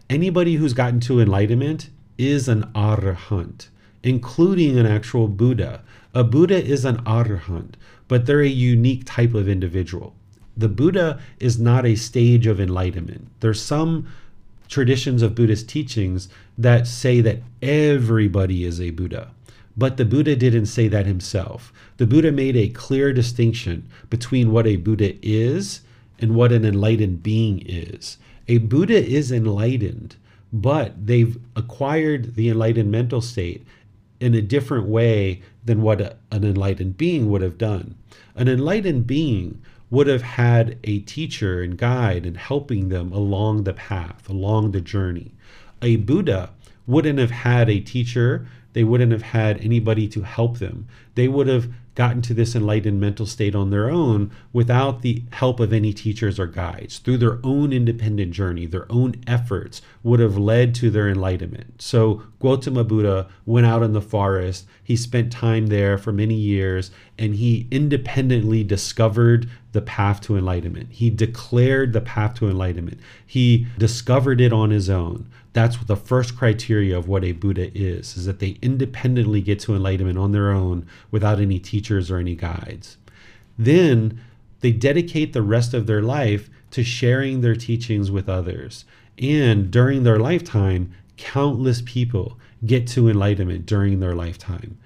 Anybody who's gotten to enlightenment is an arahant, including an actual Buddha. A Buddha is an arahant, but they're a unique type of individual the Buddha is not a stage of enlightenment. There's some traditions of Buddhist teachings that say that everybody is a Buddha. But the Buddha didn't say that himself. The Buddha made a clear distinction between what a Buddha is and what an enlightened being is. A Buddha is enlightened, but they've acquired the enlightened mental state in a different way than what a, an enlightened being would have done. An enlightened being would have had a teacher and guide and helping them along the path, along the journey. A Buddha wouldn't have had a teacher, they wouldn't have had anybody to help them. They would have gotten to this enlightened mental state on their own without the help of any teachers or guides. Through their own independent journey, their own efforts would have led to their enlightenment. So Gautama Buddha went out in the forest. He spent time there for many years and he independently discovered the path to enlightenment. He declared the path to enlightenment. He discovered it on his own. That's the first criteria of what a Buddha is, is that they independently get to enlightenment on their own without any teachers or any guides. Then they dedicate the rest of their life to sharing their teachings with others. And during their lifetime, countless people get to enlightenment during their lifetime.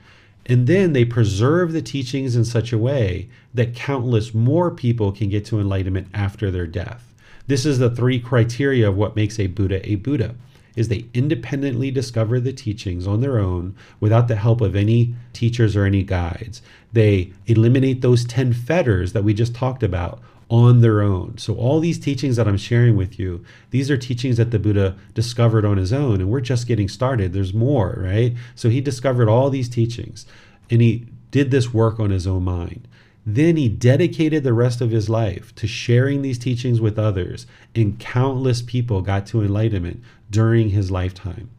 And then they preserve the teachings in such a way that countless more people can get to enlightenment after their death. This is the three criteria of what makes a Buddha a Buddha is they independently discover the teachings on their own without the help of any teachers or any guides. They eliminate those 10 fetters that we just talked about on their own. So, all these teachings that I'm sharing with you, these are teachings that the Buddha discovered on his own, and we're just getting started. There's more, right? So, he discovered all these teachings and he did this work on his own mind. Then he dedicated the rest of his life to sharing these teachings with others, and countless people got to enlightenment during his lifetime.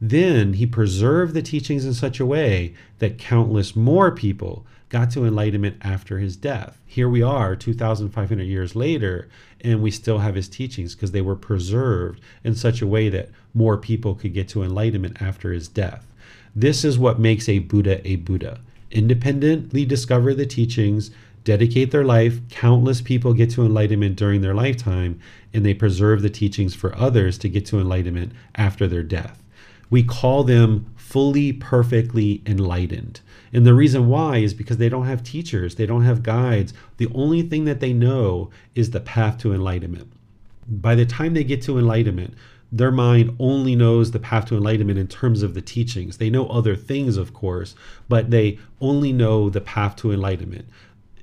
Then he preserved the teachings in such a way that countless more people got to enlightenment after his death. Here we are, 2,500 years later, and we still have his teachings because they were preserved in such a way that more people could get to enlightenment after his death. This is what makes a Buddha a Buddha independently discover the teachings, dedicate their life. Countless people get to enlightenment during their lifetime, and they preserve the teachings for others to get to enlightenment after their death. We call them fully, perfectly enlightened. And the reason why is because they don't have teachers, they don't have guides. The only thing that they know is the path to enlightenment. By the time they get to enlightenment, their mind only knows the path to enlightenment in terms of the teachings. They know other things, of course, but they only know the path to enlightenment.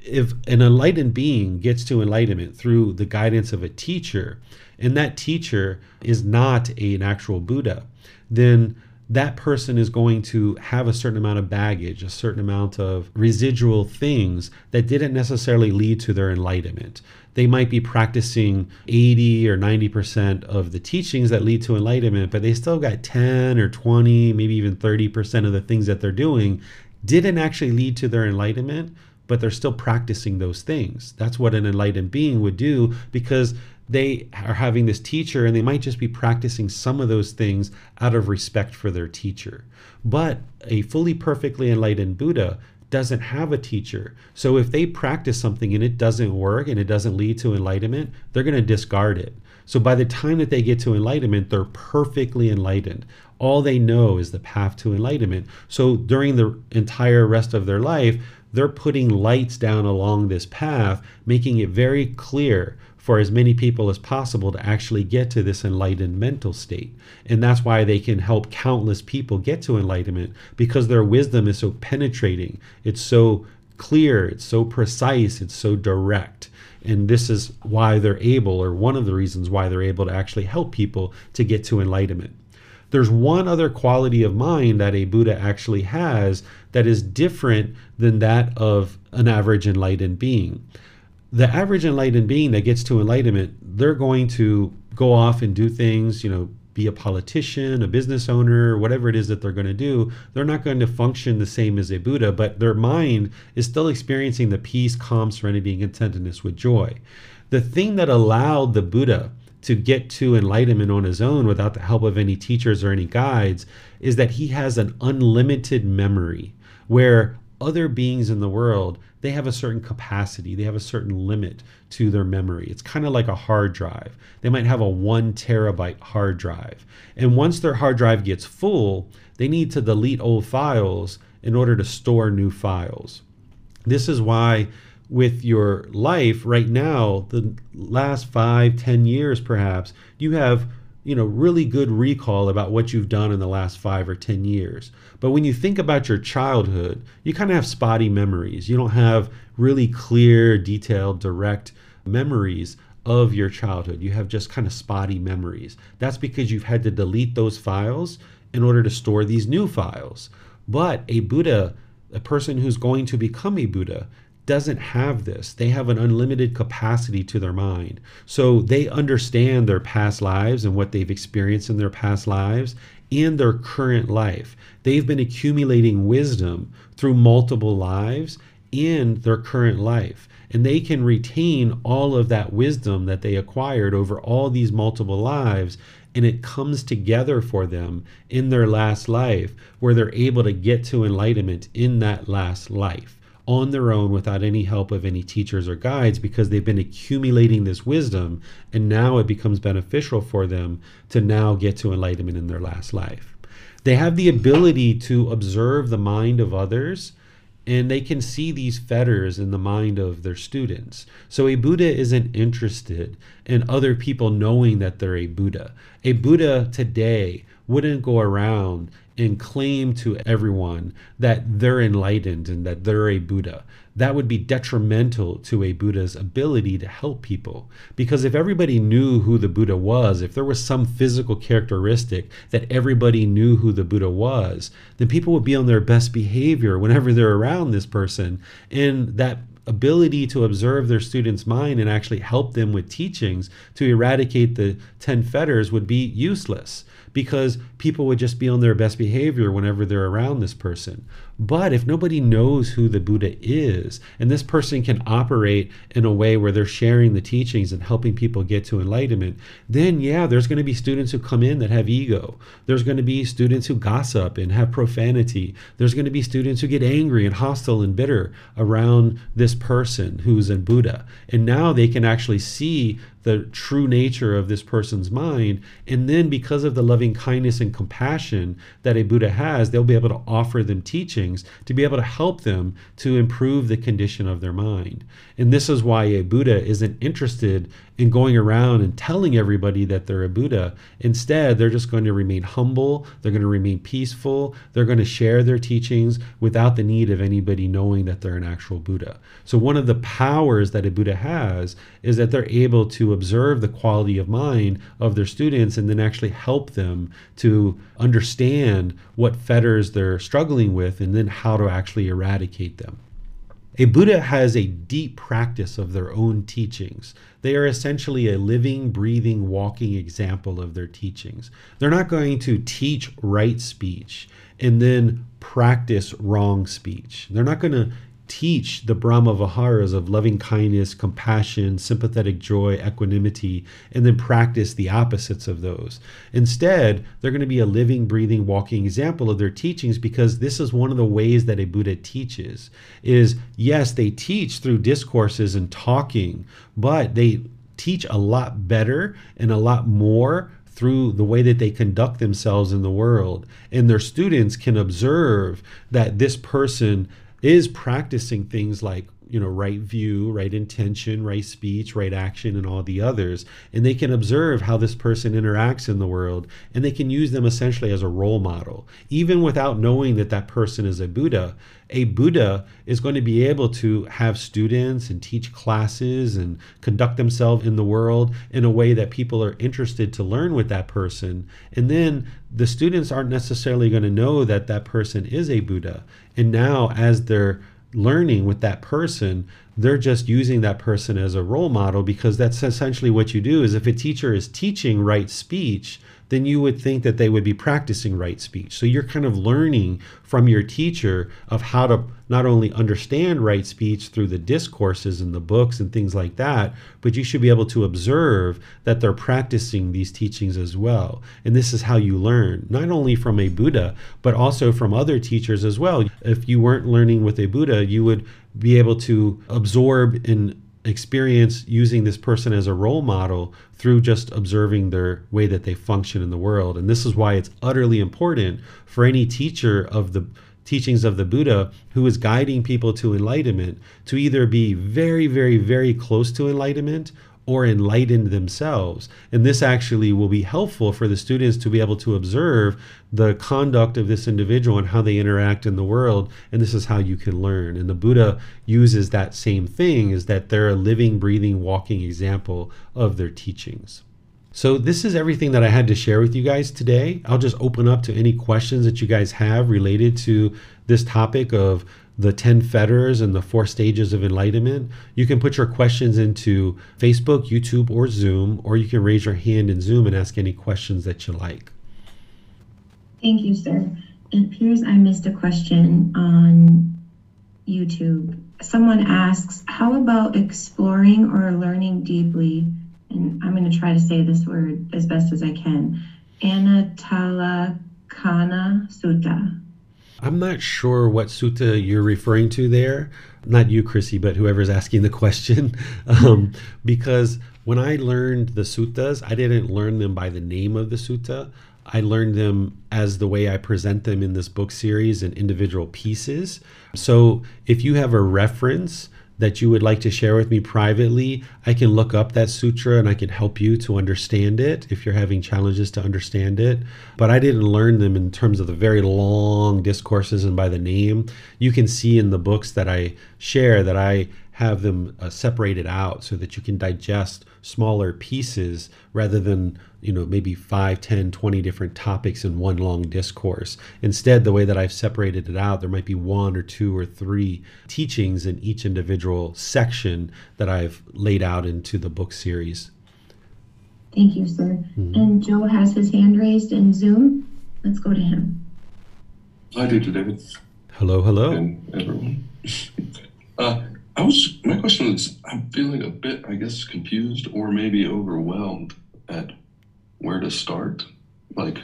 If an enlightened being gets to enlightenment through the guidance of a teacher, and that teacher is not a, an actual Buddha, then that person is going to have a certain amount of baggage, a certain amount of residual things that didn't necessarily lead to their enlightenment. They might be practicing 80 or 90% of the teachings that lead to enlightenment, but they still got 10 or 20, maybe even 30% of the things that they're doing didn't actually lead to their enlightenment, but they're still practicing those things. That's what an enlightened being would do because they are having this teacher and they might just be practicing some of those things out of respect for their teacher. But a fully perfectly enlightened Buddha doesn't have a teacher. So if they practice something and it doesn't work and it doesn't lead to enlightenment, they're going to discard it. So by the time that they get to enlightenment, they're perfectly enlightened. All they know is the path to enlightenment. So during the entire rest of their life, they're putting lights down along this path, making it very clear for as many people as possible to actually get to this enlightened mental state. And that's why they can help countless people get to enlightenment because their wisdom is so penetrating, it's so clear, it's so precise, it's so direct. And this is why they're able, or one of the reasons why they're able to actually help people to get to enlightenment. There's one other quality of mind that a Buddha actually has that is different than that of an average enlightened being the average enlightened being that gets to enlightenment, they're going to go off and do things, you know, be a politician, a business owner, whatever it is that they're going to do, they're not going to function the same as a Buddha, but their mind is still experiencing the peace, calm, serenity, and contentedness with joy. The thing that allowed the Buddha to get to enlightenment on his own without the help of any teachers or any guides is that he has an unlimited memory where other beings in the world they have a certain capacity, they have a certain limit to their memory. It's kind of like a hard drive. They might have a one terabyte hard drive. And once their hard drive gets full, they need to delete old files in order to store new files. This is why with your life right now, the last five, ten years perhaps, you have you know really good recall about what you've done in the last five or ten years. But when you think about your childhood you kind of have spotty memories. You don't have really clear detailed direct memories of your childhood. You have just kind of spotty memories. That's because you've had to delete those files in order to store these new files. But a buddha a person who's going to become a buddha doesn't have this. They have an unlimited capacity to their mind. So they understand their past lives and what they've experienced in their past lives and their current life. They've been accumulating wisdom through multiple lives in their current life. And they can retain all of that wisdom that they acquired over all these multiple lives. And it comes together for them in their last life where they're able to get to enlightenment in that last life on their own without any help of any teachers or guides because they've been accumulating this wisdom and now it becomes beneficial for them to now get to enlightenment in their last life. They have the ability to observe the mind of others and they can see these fetters in the mind of their students. So a Buddha isn't interested in other people knowing that they're a Buddha. A Buddha today wouldn't go around and claim to everyone that they're enlightened and that they're a Buddha. That would be detrimental to a Buddha's ability to help people. Because if everybody knew who the Buddha was, if there was some physical characteristic that everybody knew who the Buddha was, then people would be on their best behavior whenever they're around this person. And that ability to observe their students' mind and actually help them with teachings to eradicate the 10 fetters would be useless because people would just be on their best behavior whenever they're around this person. But if nobody knows who the Buddha is, and this person can operate in a way where they're sharing the teachings and helping people get to enlightenment, then yeah, there's going to be students who come in that have ego. There's going to be students who gossip and have profanity. There's going to be students who get angry and hostile and bitter around this person who's a Buddha. And now they can actually see the true nature of this person's mind. And then, because of the loving kindness and compassion that a Buddha has, they'll be able to offer them teachings to be able to help them to improve the condition of their mind. And this is why a Buddha isn't interested in going around and telling everybody that they're a Buddha. Instead, they're just going to remain humble, they're going to remain peaceful, they're going to share their teachings without the need of anybody knowing that they're an actual Buddha. So, one of the powers that a Buddha has is that they're able to observe the quality of mind of their students and then actually help them to understand what fetters they're struggling with and then how to actually eradicate them. A Buddha has a deep practice of their own teachings. They are essentially a living, breathing, walking example of their teachings. They're not going to teach right speech and then practice wrong speech. They're not going to teach the Brahma Viharas of loving kindness, compassion, sympathetic joy, equanimity, and then practice the opposites of those. Instead, they're going to be a living, breathing, walking example of their teachings because this is one of the ways that a Buddha teaches. Is yes, they teach through discourses and talking, but they teach a lot better and a lot more through the way that they conduct themselves in the world. And their students can observe that this person is practicing things like you know right view right intention right speech right action and all the others. And they can observe how this person interacts in the world and they can use them essentially as a role model. Even without knowing that that person is a buddha a buddha is going to be able to have students and teach classes and conduct themselves in the world in a way that people are interested to learn with that person. And then the students aren't necessarily going to know that that person is a buddha and now as they're learning with that person they're just using that person as a role model because that's essentially what you do is if a teacher is teaching right speech then you would think that they would be practicing right speech. So you're kind of learning from your teacher of how to not only understand right speech through the discourses and the books and things like that, but you should be able to observe that they're practicing these teachings as well. And this is how you learn, not only from a Buddha, but also from other teachers as well. If you weren't learning with a Buddha, you would be able to absorb and experience using this person as a role model through just observing their way that they function in the world. And this is why it's utterly important for any teacher of the teachings of the Buddha who is guiding people to enlightenment to either be very, very, very close to enlightenment or enlightened themselves. And this actually will be helpful for the students to be able to observe the conduct of this individual and how they interact in the world. And this is how you can learn. And the Buddha uses that same thing is that they're a living, breathing, walking example of their teachings. So, this is everything that I had to share with you guys today. I'll just open up to any questions that you guys have related to this topic of the 10 fetters and the four stages of enlightenment, you can put your questions into Facebook, YouTube, or Zoom, or you can raise your hand in Zoom and ask any questions that you like. Thank you, sir. It appears I missed a question on YouTube. Someone asks, How about exploring or learning deeply? And I'm going to try to say this word as best as I can. Anatalakkhana Sutta. I'm not sure what sutta you're referring to there. Not you, Chrissy, but whoever's asking the question. um, because when I learned the suttas, I didn't learn them by the name of the sutta. I learned them as the way I present them in this book series in individual pieces. So if you have a reference that you would like to share with me privately, I can look up that sutra and I can help you to understand it if you're having challenges to understand it. But I didn't learn them in terms of the very long discourses and by the name. You can see in the books that I share that I have them uh, separated out so that you can digest smaller pieces rather than you know maybe 5 10 20 different topics in one long discourse. Instead the way that i've separated it out there might be one or two or three teachings in each individual section that i've laid out into the book series. Thank you sir. Mm-hmm. and joe has his hand raised in zoom. Let's go to him. Hi dr david. Hello hello. And everyone. Uh, I was my question is I'm feeling a bit I guess confused or maybe overwhelmed at where to start. Like,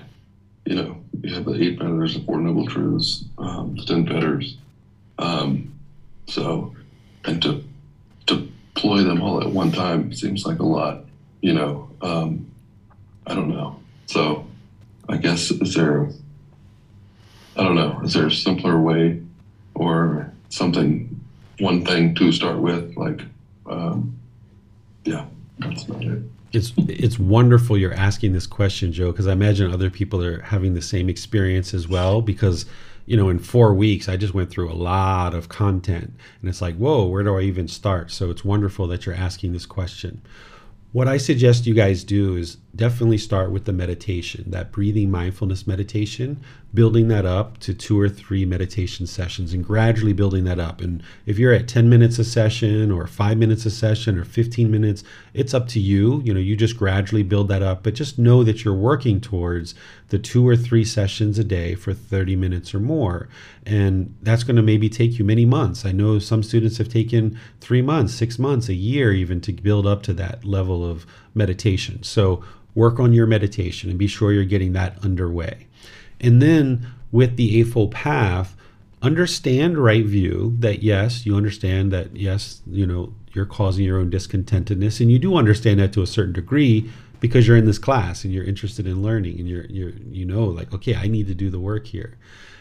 you know, you have the eight fetters, the four noble truths, um, the ten fetters. Um, so, and to deploy them all at one time seems like a lot. You know, um, I don't know. So, I guess is there? I don't know. Is there a simpler way, or something one thing to start with. Like, um, yeah, that's about it. It's it's wonderful you're asking this question, Joe, because I imagine other people are having the same experience as well. Because you know, in four weeks, I just went through a lot of content, and it's like, whoa, where do I even start? So it's wonderful that you're asking this question. What I suggest you guys do is definitely start with the meditation, that breathing mindfulness meditation building that up to two or three meditation sessions and gradually building that up. And if you're at 10 minutes a session or five minutes a session or 15 minutes, it's up to you. You know, you just gradually build that up, but just know that you're working towards the two or three sessions a day for 30 minutes or more. And that's going to maybe take you many months. I know some students have taken three months, six months, a year even to build up to that level of meditation. So work on your meditation and be sure you're getting that underway. And then with the Eightfold Path, understand right view that yes, you understand that yes, you know, you're causing your own discontentedness, and you do understand that to a certain degree because you're in this class and you're interested in learning and you're you're you know like okay, I need to do the work here.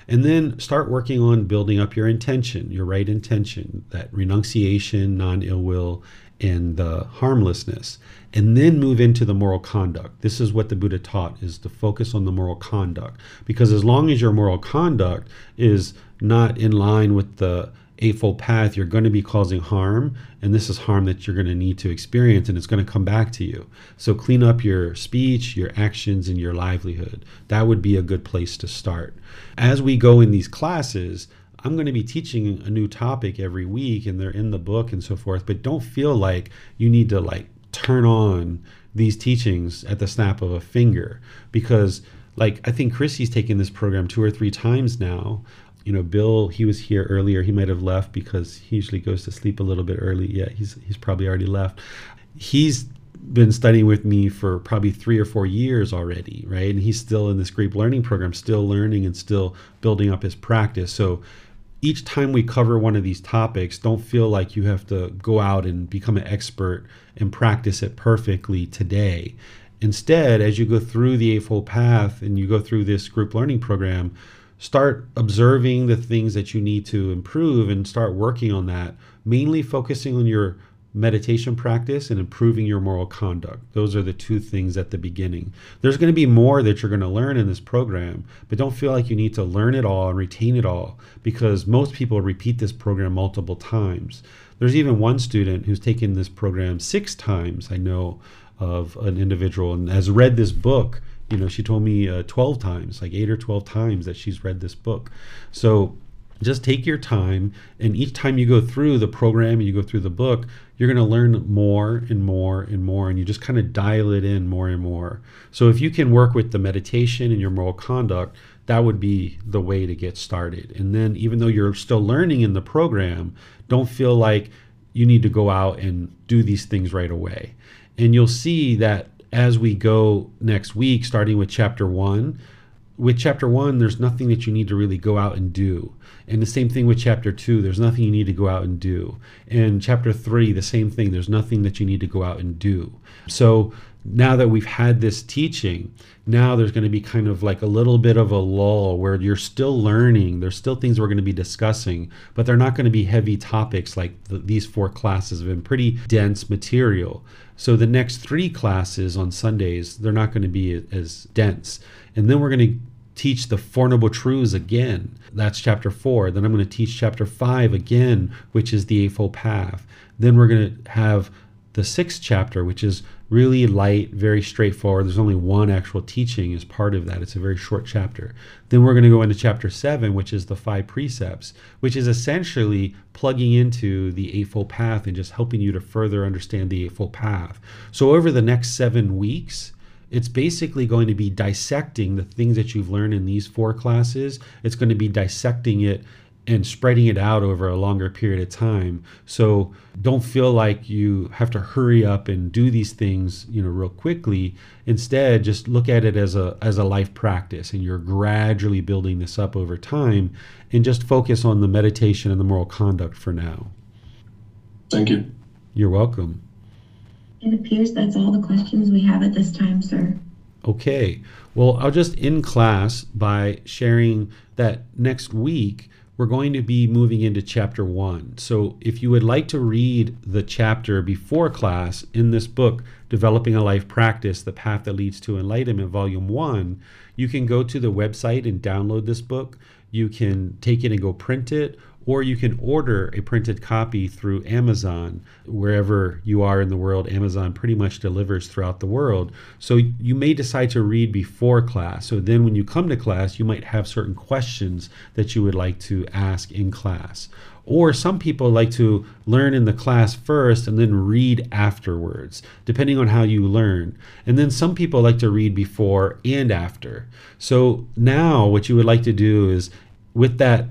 And then start working on building up your intention, your right intention, that renunciation, non ill will, and the harmlessness. And then move into the moral conduct. This is what the buddha taught is to focus on the moral conduct. Because as long as your moral conduct is not in line with the eightfold path you're going to be causing harm and this is harm that you're going to need to experience and it's going to come back to you. So clean up your speech your actions and your livelihood. That would be a good place to start. As we go in these classes I'm going to be teaching a new topic every week and they're in the book and so forth, but don't feel like you need to like turn on these teachings at the snap of a finger. Because like I think Chrissy's taken this program two or three times now. You know, Bill, he was here earlier. He might have left because he usually goes to sleep a little bit early. Yeah, he's he's probably already left. He's been studying with me for probably three or four years already, right? And he's still in this group learning program, still learning and still building up his practice. So each time we cover one of these topics, don't feel like you have to go out and become an expert and practice it perfectly today. Instead, as you go through the Eightfold Path and you go through this group learning program, start observing the things that you need to improve and start working on that, mainly focusing on your meditation practice and improving your moral conduct. Those are the two things at the beginning. There's going to be more that you're going to learn in this program, but don't feel like you need to learn it all and retain it all because most people repeat this program multiple times. There's even one student who's taken this program six times, I know of an individual, and has read this book. You know, she told me uh, 12 times, like eight or 12 times that she's read this book. So just take your time and each time you go through the program and you go through the book you're going to learn more and more and more and you just kind of dial it in more and more. So if you can work with the meditation and your moral conduct that would be the way to get started. And then even though you're still learning in the program don't feel like you need to go out and do these things right away. And you'll see that as we go next week starting with chapter 1 with chapter 1 there's nothing that you need to really go out and do and the same thing with chapter two. There's nothing you need to go out and do. And chapter three, the same thing. There's nothing that you need to go out and do. So now that we've had this teaching, now there's going to be kind of like a little bit of a lull where you're still learning. There's still things we're going to be discussing, but they're not going to be heavy topics like the, these four classes have been pretty dense material. So the next three classes on Sundays, they're not going to be as dense. And then we're going to teach the Four Noble Truths again. That's chapter four. Then I'm going to teach chapter five again, which is the Eightfold Path. Then we're going to have the sixth chapter, which is really light, very straightforward. There's only one actual teaching as part of that. It's a very short chapter. Then we're going to go into chapter seven, which is the five precepts, which is essentially plugging into the Eightfold Path and just helping you to further understand the Eightfold Path. So over the next seven weeks, it's basically going to be dissecting the things that you've learned in these four classes. It's going to be dissecting it and spreading it out over a longer period of time. So don't feel like you have to hurry up and do these things, you know, real quickly. Instead, just look at it as a as a life practice and you're gradually building this up over time and just focus on the meditation and the moral conduct for now. Thank you. You're welcome. It appears that's all the questions we have at this time, sir. Okay. Well, I'll just end class by sharing that next week we're going to be moving into chapter one. So if you would like to read the chapter before class in this book, Developing a Life Practice The Path That Leads to Enlightenment, Volume One, you can go to the website and download this book. You can take it and go print it, or you can order a printed copy through Amazon. Wherever you are in the world, Amazon pretty much delivers throughout the world. So you may decide to read before class. So then when you come to class, you might have certain questions that you would like to ask in class. Or some people like to learn in the class first and then read afterwards, depending on how you learn. And then some people like to read before and after. So now, what you would like to do is with that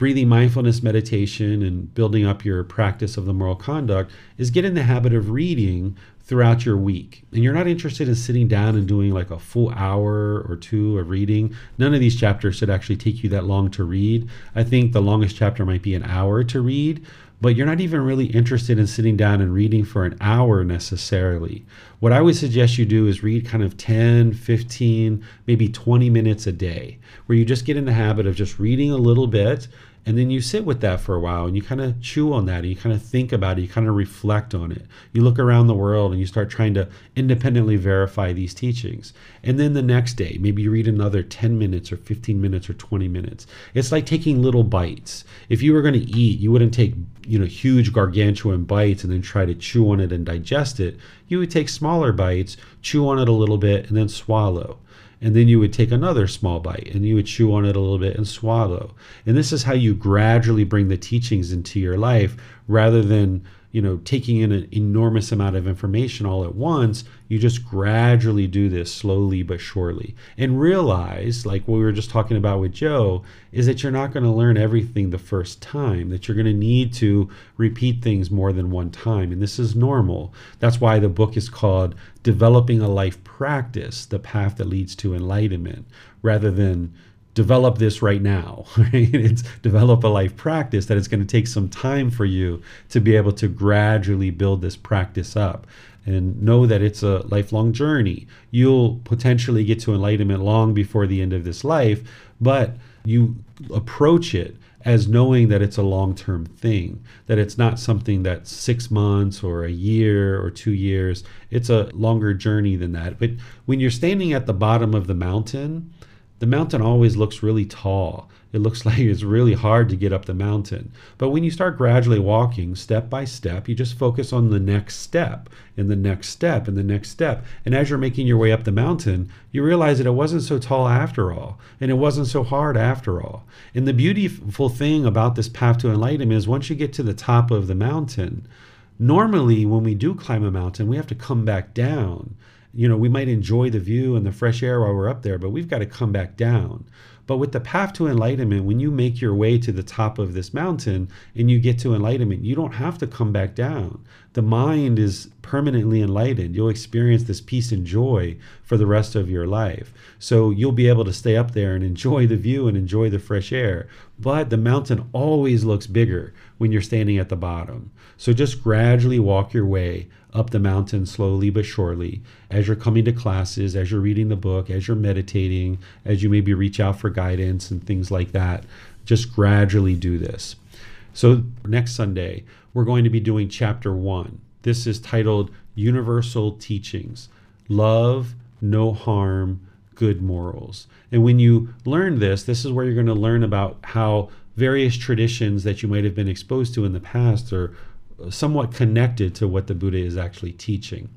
breathing mindfulness meditation and building up your practice of the moral conduct is get in the habit of reading throughout your week. And you're not interested in sitting down and doing like a full hour or two of reading. None of these chapters should actually take you that long to read. I think the longest chapter might be an hour to read, but you're not even really interested in sitting down and reading for an hour necessarily. What I would suggest you do is read kind of 10, 15, maybe 20 minutes a day, where you just get in the habit of just reading a little bit and then you sit with that for a while and you kind of chew on that and you kind of think about it, you kind of reflect on it. You look around the world and you start trying to independently verify these teachings. And then the next day, maybe you read another 10 minutes or 15 minutes or 20 minutes. It's like taking little bites. If you were going to eat, you wouldn't take, you know, huge gargantuan bites and then try to chew on it and digest it. You would take smaller bites, chew on it a little bit and then swallow and then you would take another small bite and you would chew on it a little bit and swallow. And this is how you gradually bring the teachings into your life. Rather than you know taking in an enormous amount of information all at once you just gradually do this slowly but surely. And realize like what we were just talking about with joe is that you're not going to learn everything the first time that you're going to need to repeat things more than one time. And this is normal. That's why the book is called developing a life practice the path that leads to enlightenment rather than develop this right now right? It's develop a life practice that it's going to take some time for you to be able to gradually build this practice up. And know that it's a lifelong journey. You'll potentially get to enlightenment long before the end of this life but you approach it as knowing that it's a long term thing, that it's not something that's six months or a year or two years. It's a longer journey than that. But when you're standing at the bottom of the mountain, the mountain always looks really tall. It looks like it's really hard to get up the mountain. But when you start gradually walking step by step, you just focus on the next step and the next step and the next step. And as you're making your way up the mountain, you realize that it wasn't so tall after all, and it wasn't so hard after all. And the beautiful thing about this path to enlightenment is once you get to the top of the mountain, normally when we do climb a mountain, we have to come back down you know, we might enjoy the view and the fresh air while we're up there, but we've got to come back down. But with the path to enlightenment, when you make your way to the top of this mountain and you get to enlightenment, you don't have to come back down. The mind is permanently enlightened. You'll experience this peace and joy for the rest of your life. So you'll be able to stay up there and enjoy the view and enjoy the fresh air. But the mountain always looks bigger when you're standing at the bottom. So just gradually walk your way up the mountain slowly but surely as you're coming to classes, as you're reading the book, as you're meditating, as you maybe reach out for guidance and things like that. Just gradually do this. So, next Sunday, we're going to be doing chapter one. This is titled Universal Teachings Love, No Harm, Good Morals. And when you learn this, this is where you're going to learn about how various traditions that you might have been exposed to in the past are uh, somewhat connected to what the Buddha is actually teaching.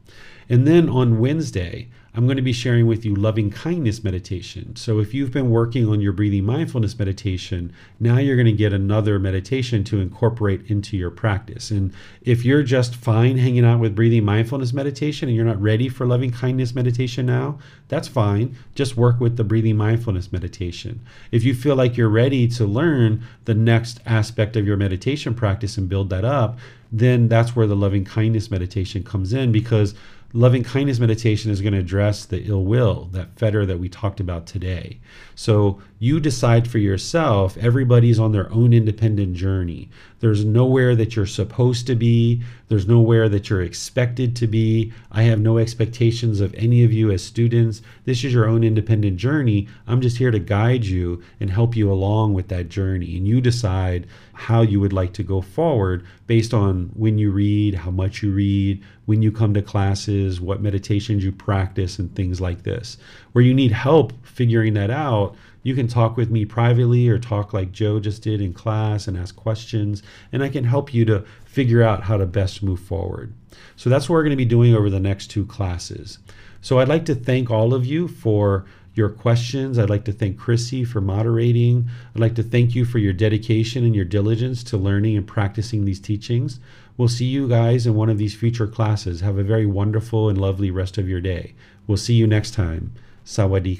And then on Wednesday, I'm going to be sharing with you loving kindness meditation. So if you've been working on your breathing mindfulness meditation, now you're going to get another meditation to incorporate into your practice. And if you're just fine hanging out with breathing mindfulness meditation and you're not ready for loving kindness meditation now, that's fine. Just work with the breathing mindfulness meditation. If you feel like you're ready to learn the next aspect of your meditation practice and build that up, then that's where the loving kindness meditation comes in because loving kindness meditation is going to address the ill will, that fetter that we talked about today. So you decide for yourself, everybody's on their own independent journey. There's nowhere that you're supposed to be, there's nowhere that you're expected to be. I have no expectations of any of you as students. This is your own independent journey. I'm just here to guide you and help you along with that journey. And you decide how you would like to go forward based on when you read, how much you read, when you come to classes, what meditations you practice, and things like this. Where you need help figuring that out, You can talk with me privately or talk like Joe just did in class and ask questions, and I can help you to figure out how to best move forward. So that's what we're going to be doing over the next two classes. So I'd like to thank all of you for your questions. I'd like to thank Chrissy for moderating. I'd like to thank you for your dedication and your diligence to learning and practicing these teachings. We'll see you guys in one of these future classes. Have a very wonderful and lovely rest of your day. We'll see you next time. Sawadee